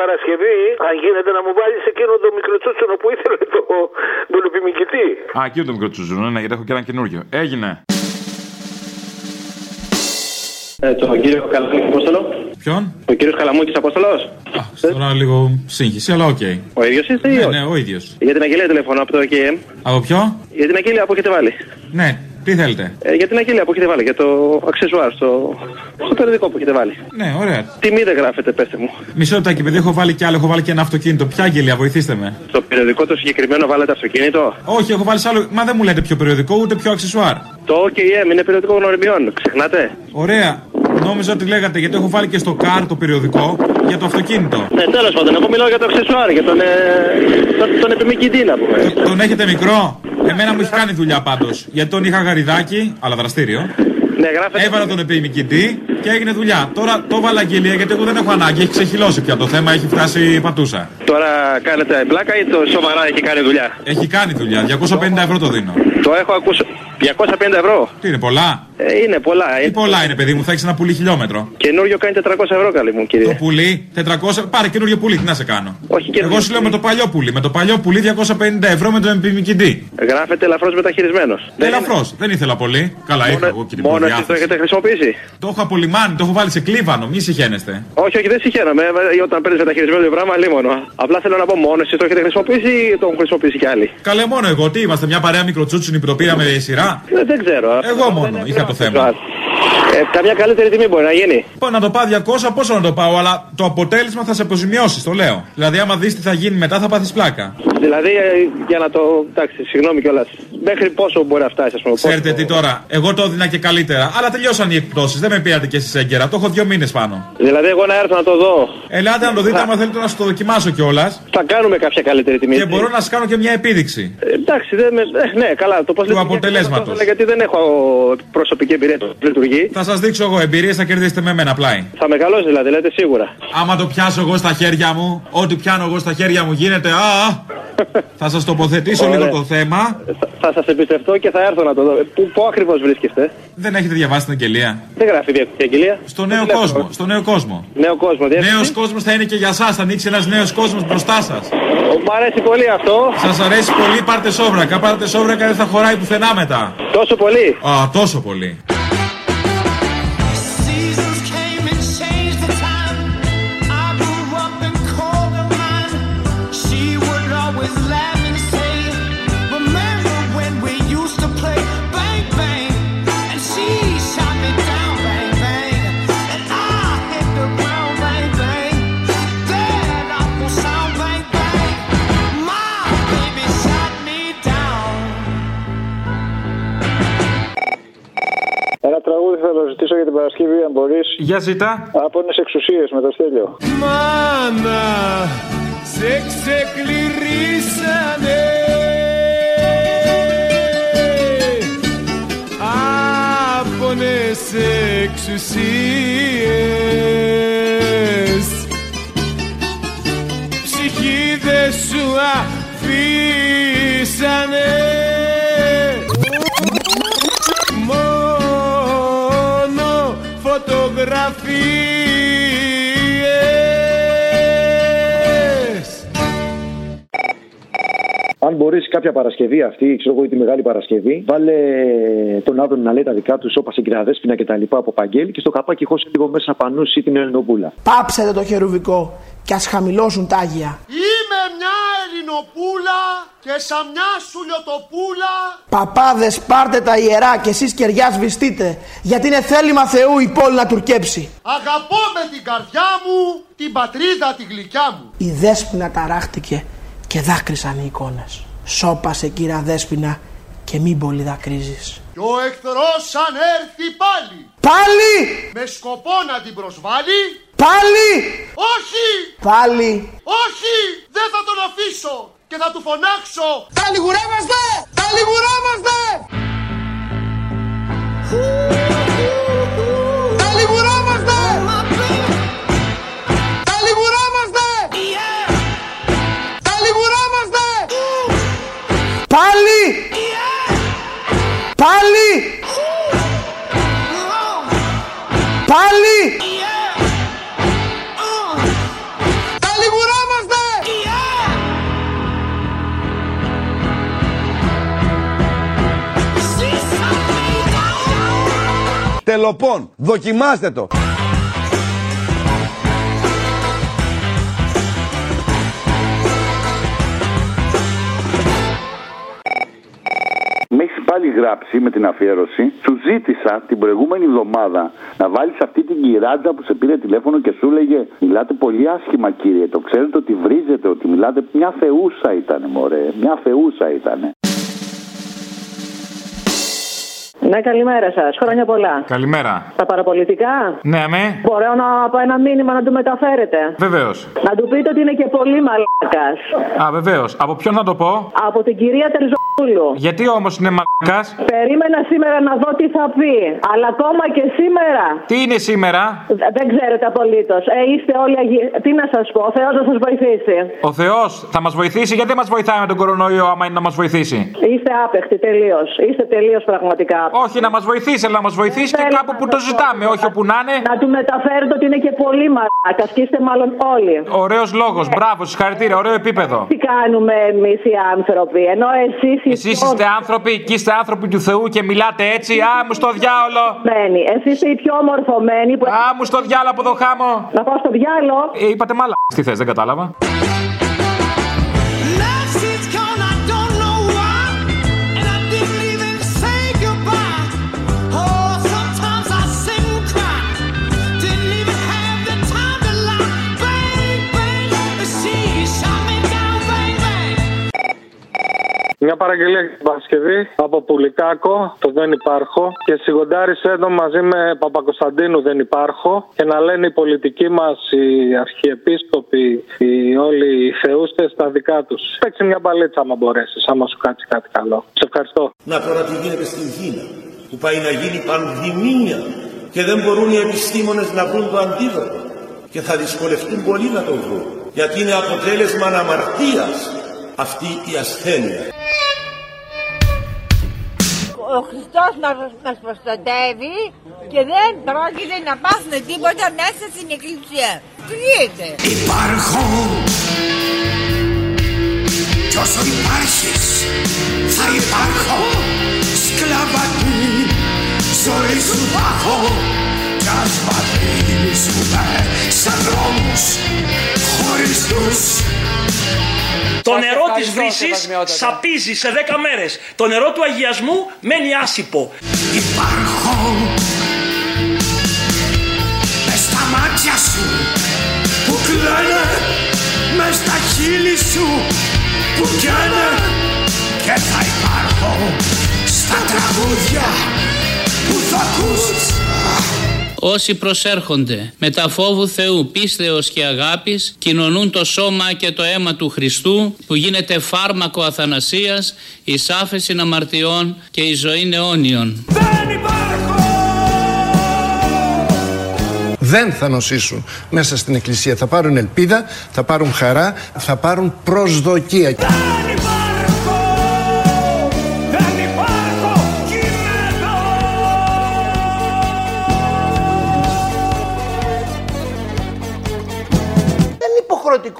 Παρασκευή, αν γίνεται να μου βάλεις εκείνο το μικροτσούτσονο που ήθελε το, το λουπιμικητή. Α, εκεί το μικρό τσουτσούνο, ναι, γιατί έχω και ένα καινούριο. Έγινε. Ε, τον κύριο Καλαμούκης Απόστολο. Ποιον; Ο κύριος Καλαμούκης Απόστολος. Τώρα λίγο σύγχυση, αλλά οκ. Ο ίδιος είστε ή Ναι, όχι; ναι, ο ίδιος. Για την αγγελία τηλεφωνώ από το ΕΚΕΜ. Από ποιο; Για την αγγελία που έχετε βάλει. Ναι, τι θέλετε; Ε, για την αγγελία που έχετε βάλει, για το αξεσουάρ στο, στο περιοδικό που έχετε βάλει. Ναι, ωραία. Τιμή δεν γράφετε, πέστε μου. Μισό λεπτάκι, επειδή έχω βάλει κι άλλο, έχω βάλει και ένα αυτοκίνητο. Ποια αγγελία, βοηθήστε με. Στο περιοδικό το συγκεκριμένο βάλετε αυτοκίνητο; Όχι, έχω βάλει σε άλλο. Μα δεν μου λέτε πιο περιοδικό, ούτε πιο αξεσουάρ. Το OKM είναι περιοδικό γνωριμιών, ξεχνάτε; Ωραία. Νόμιζα ότι λέγατε γιατί έχω βάλει και στο car το περιοδικό για το αυτοκίνητο. Ναι, τέλος πάντων, εγώ μιλάω για το αξεσουάρ, για τον, ε, τον, τον επιμηκητή να πούμε. Τον έχετε μικρό; Εμένα μου έχει κάνει δουλειά πάντως. Γιατί τον είχα γαριδάκι, αλλά δραστήριο. Ναι, γράφετε. Έβαλα τον επιμηκητή και έγινε δουλειά. Τώρα το έβαλα αγγελία γιατί εγώ δεν έχω ανάγκη. Έχει ξεχυλώσει πια το θέμα, έχει φτάσει πατούσα. Τώρα κάνετε πλάκα ή το σοβαρά έχει κάνει δουλειά; Έχει κάνει δουλειά. 250 ευρώ το δίνω. Το έχω ακούσει. 250 ευρώ; Τι είναι πολλά; Ε, είναι πολλά. Τι πολλά είναι, παιδί μου, θα έχεις ένα πουλί χιλιόμετρο. Καινούριο κάνει 400 ευρώ, καλή μου κύριε. Το πουλί, 400. Πάρε καινούριο πουλί, τι να σε κάνω. Όχι Εγώ σου λέω με το παλιό πουλί. Με το παλιό πουλί 250 ευρώ με τον επιμηκητή. Γράφεται ελαφρώς μεταχειρισμένος. Ελαφρώς, δεν ήθελα πολύ. Καλά, ήρθα εγώ και την Μόνο εσεί το προδιάθεση. έχετε χρησιμοποιήσει. Το έχω απολυμάνει, το έχω βάλει σε κλίβανο, μη συχαίνεστε. Όχι, όχι, δεν συγχαίρομαι. Ε, Όταν παίρνεις μεταχειρισμένο το πράγμα, λίμωνο. Απλά θέλω να πω μόνο εσεί το έχετε χρησιμοποιήσει ή το έχουν χρησιμοποιήσει κι άλλοι; Καλέ μόνο εγώ, τι είμαστε, μια παρέα μικροτσούτσουνη που το πήραμε σειρά; Ε, δεν ξέρω. Εγώ μόνο είχα το θέμα. Ε, καμιά καλύτερη τιμή μπορεί να γίνει. Πω να το πάω 200, πόσο να το πάω, αλλά το αποτέλεσμα θα σε αποζημιώσεις, το λέω. Δηλαδή, άμα δεις τι θα γίνει μετά, θα πάθεις πλάκα. Δηλαδή, ε, για να το. Εντάξει, συγγνώμη κιόλας. Μέχρι πόσο μπορεί να φτάσεις, ας πούμε. πόσο- Ξέρετε τι τώρα, εγώ το έδινα και καλύτερα. Αλλά τελειώσαν οι εκπτώσεις, δεν με πήρατε και εσείς έγκαιρα. Το έχω δύο μήνες πάνω. Δηλαδή, εγώ να έρθω να το δω. Ελάτε να το δείτε, άμα θέλετε να σου το δοκιμάσω κιόλας. Θα κάνουμε κάποια καλύτερη τιμή. Και μπορώ να σας κάνω και μια επίδειξη. Ε, εντάξει, δεν με... ε, ναι, καλά. Το πώς Του αποτελέσματος. Γιατί δεν έχω προσωπική εμπειρία που λειτουργεί. Θα σας δείξω εγώ εμπειρίες, θα κερδίσετε με μένα πλάι. Θα μεγαλώσει δηλαδή, λέτε σίγουρα. Άμα το πιάσω εγώ στα χέρια μου, ό,τι πιάνω εγώ στα χέρια μου γίνεται. Α, θα σας τοποθετήσω Ωραία. λίγο το θέμα. Θα σας εμπιστευτώ και θα έρθω να το δω. Ε, Πού, πού ακριβώς βρίσκεστε; Δεν έχετε διαβάσει την αγγελία. Δεν γράφει διακοπή αγγελία. Στο νέο κόσμο. Στο νέο κόσμο. Νέο κόσμο, διεύθυνση. Νέος κόσμος θα είναι και για εσά. Θα ανοίξει ένας νέος κόσμος μπροστά σας. Μ' αρέσει πολύ αυτό. Σας αρέσει πολύ, πάρτε σόβρακα. Πάρτε σόβρακα, δεν θα χωράει πουθενά μετά. Τόσο πολύ. Α, τόσο πολύ. Θα το ζητήσω για την Παρασκευή, αν μπορείς. Για ζητά. Άπονε εξουσίες με το στέλιο. Μάνα, σε ξεκληρίσανε Άπονες εξουσίες Ψυχή δε σου αφήσανε gráfico. Αν μπορεί κάποια Παρασκευή αυτή, ξέρω εγώ, ή τη Μεγάλη Παρασκευή, βάλε τον Άδων να λέει τα δικά τους, όπα σε κυριαδέσπινα και τα λοιπά από Παγγέλη και στο καπάκι χώσε λίγο μέσα πανού ή την Ελληνοπούλα. Πάψετε το χερουβικό και ας χαμηλώσουν τα άγια. Είμαι μια Ελληνοπούλα και σαν μια σουλιοτοπούλα Παπάδες πάρτε τα ιερά και εσείς κεριάς σβηστείτε γιατί είναι θέλημα Θεού η πόλη να τουρκέψει. Αγαπώ με την καρδιά μου την πατρίδα τη γλυκιά μου Η δέσποινα ταράχτηκε και δάκρυσαν οι εικόνες. Σώπασε κύρα δέσποινα και μην πολύ δακρύζεις. Κι ο εχθρός αν έρθει πάλι Πάλι! Με σκοπό να την προσβάλλει Πάλι! Όχι! Πάλι! Όχι! Δεν θα τον αφήσω και θα του φωνάξω Τα λιγουρεύαστε! Τα λιγουρεύαστε! Πάλι! Πάλι! Πάλι! Τα λιγουρεύαστε! Τελοπών, δοκιμάστε το γράψει με την αφιέρωση. Σου ζήτησα την προηγούμενη εβδομάδα να βάλεις αυτή την κυράτζα που σε πήρε τηλέφωνο και σου έλεγε Μιλάτε πολύ άσχημα, κύριε. Το ξέρετε ότι βρίζετε, ότι μιλάτε. Μια θεούσα ήταν, μωρέ. Μια θεούσα ήταν. Ναι, καλημέρα σας. Χρόνια πολλά. Καλημέρα. Τα παραπολιτικά; Ναι, με. Μπορώ να πω ένα μήνυμα να του μεταφέρετε; Βεβαίως. Να του πείτε ότι είναι και πολύ μαλάκας. Α, βεβαίως. Από ποιον να το πω; Από την κυρία Τερζοπούλου. Γιατί όμως είναι μαλάκας; Περίμενα σήμερα να δω τι θα πει. Αλλά ακόμα και σήμερα. Τι είναι σήμερα; Δεν ξέρετε απολύτως. Ε, είστε όλοι αγί... Τι να σας πω, ο Θεός να σας βοηθήσει. Ο Θεός θα μας βοηθήσει, γιατί δεν μας βοηθάει με τον κορονοϊό, άμα είναι να μας βοηθήσει; Είστε άπεχτοι τελείως. Είστε τελείως πραγματικά. Όχι να μας βοηθήσει, αλλά να μας βοηθήσει και κάπου που το ζητάμε, όχι όπου να είναι. Να του μεταφέρετε ότι είναι και πολύ μαλάκα και είστε μάλλον όλοι. Ωραίος λόγος, μπράβο, συγχαρητήρια, ωραίο επίπεδο. Τι κάνουμε εμείς οι άνθρωποι, ενώ εσείς οι Εσείς είστε άνθρωποι και είστε άνθρωποι του Θεού και μιλάτε έτσι. Α, μου στο διάολο. Μένει. Εσείς είστε οι πιο μορφωμένοι που. Α, μου στο διάλο από το χάμο. Να πάω στο διάλο. Ε, είπατε μάλλα. Τι θες, δεν κατάλαβα. Παραγγελία για την Παρασκευή από Πουλικάκο, το Δεν Υπάρχω. Και σιγοντάρι εδώ μαζί με Παπακοσταντίνου Δεν Υπάρχω. Και να λένε οι πολιτικοί μας, οι αρχιεπίσκοποι, οι όλοι οι θεούστες τα δικά τους. Παίξει μια μπαλίτσα, άμα μπορέσεις, άμα σου κάτσει κάτι καλό. Σε ευχαριστώ. Να τώρα τι γίνεται στην Κίνα, που πάει να γίνει πανδημία και δεν μπορούν οι επιστήμονες να βρουν το αντίδοτο και θα δυσκολευτούν πολύ να το βρουν, γιατί είναι αποτέλεσμα αναμαρτίας αυτή η ασθένεια. ο Χριστός μας, μας προστατεύει και δεν πρόκειται να πάθουμε τίποτα μέσα στην εκκλησία. Τι γίνεται. Υπάρχω κι όσο υπάρχεις θα υπάρχω σκλαβατή ζωή σου θα έχω κι ας βαδίζουμε σαν δρόμους χωριστούς Το νερό της βρύσης σαπίζει σε 10 μέρες. Το νερό του αγιασμού μένει άσυπο. Υπάρχω. Μες στα μάτια σου που κλαίνε. Μες στα χείλη σου που καίνε. Και θα υπάρχω στα τραγούδια που θα ακούς Όσοι προσέρχονται με τα φόβου Θεού, πίστεως και αγάπης κοινωνούν το σώμα και το αίμα του Χριστού που γίνεται φάρμακο αθανασίας, εις άφεση αμαρτιών και η ζωή αιώνιων. δεν θα νοσήσουν μέσα στην εκκλησία. Θα πάρουν ελπίδα, θα πάρουν χαρά, θα πάρουν προσδοκία. Δεν είναι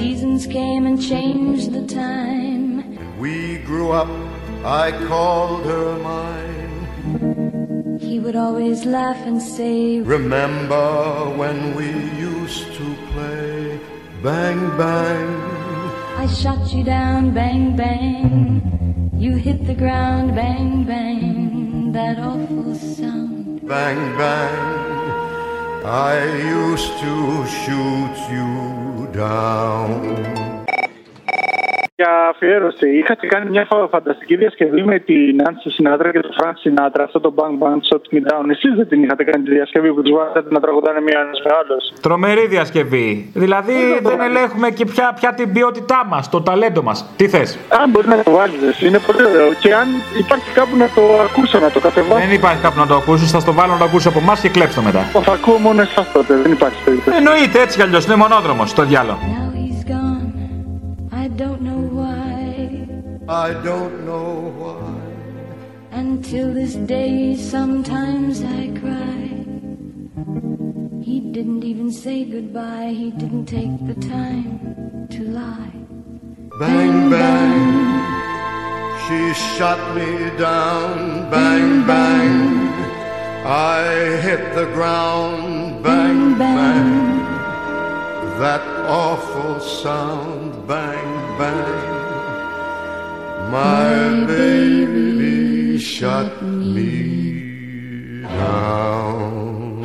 Seasons came and changed the time. We grew up, I called her mine. He would always laugh and say, Remember when we used to play bang, bang. I shot you down, bang, bang. You hit the ground, bang, bang. That awful sound. Bang, bang. I used to shoot you down. Για αφιέρωση, είχατε κάνει μια φα- φανταστική διασκευή με την Nancy Sinatra και τον Frank Sinatra, αυτό το Bang Bang Shot Me Down. Εσείς δεν την είχατε κάνει τη διασκευή που τους βάζατε να τραγουδάνε μία ένας με άλλος; Τρομερή διασκευή. Δηλαδή δεν ελέγχουμε και πια, πια την ποιότητά μας, το ταλέντο μας. Τι θες; Αν μπορείς να το βάλεις, είναι πολύ ωραίο. Και αν υπάρχει κάπου να το ακούσω, να το κατεβάσω. Δεν υπάρχει κάπου να το ακούσει, θα στο βάλω να το ακούσει από εμάς και κλέψτε το μετά. Θα ακούω μόνο εσάς τότε, δεν υπάρχει περίπτωση. Εννοείται έτσι κι αλλιώς, είναι μονόδρομος το διάλογο. I don't know why. Until this day, sometimes I cry. He didn't even say goodbye. He didn't take the time to lie. Bang, bang. She shot me down. Bang, bang. I hit the ground. Bang, bang. That awful sound. Bang, bang my baby shut me down.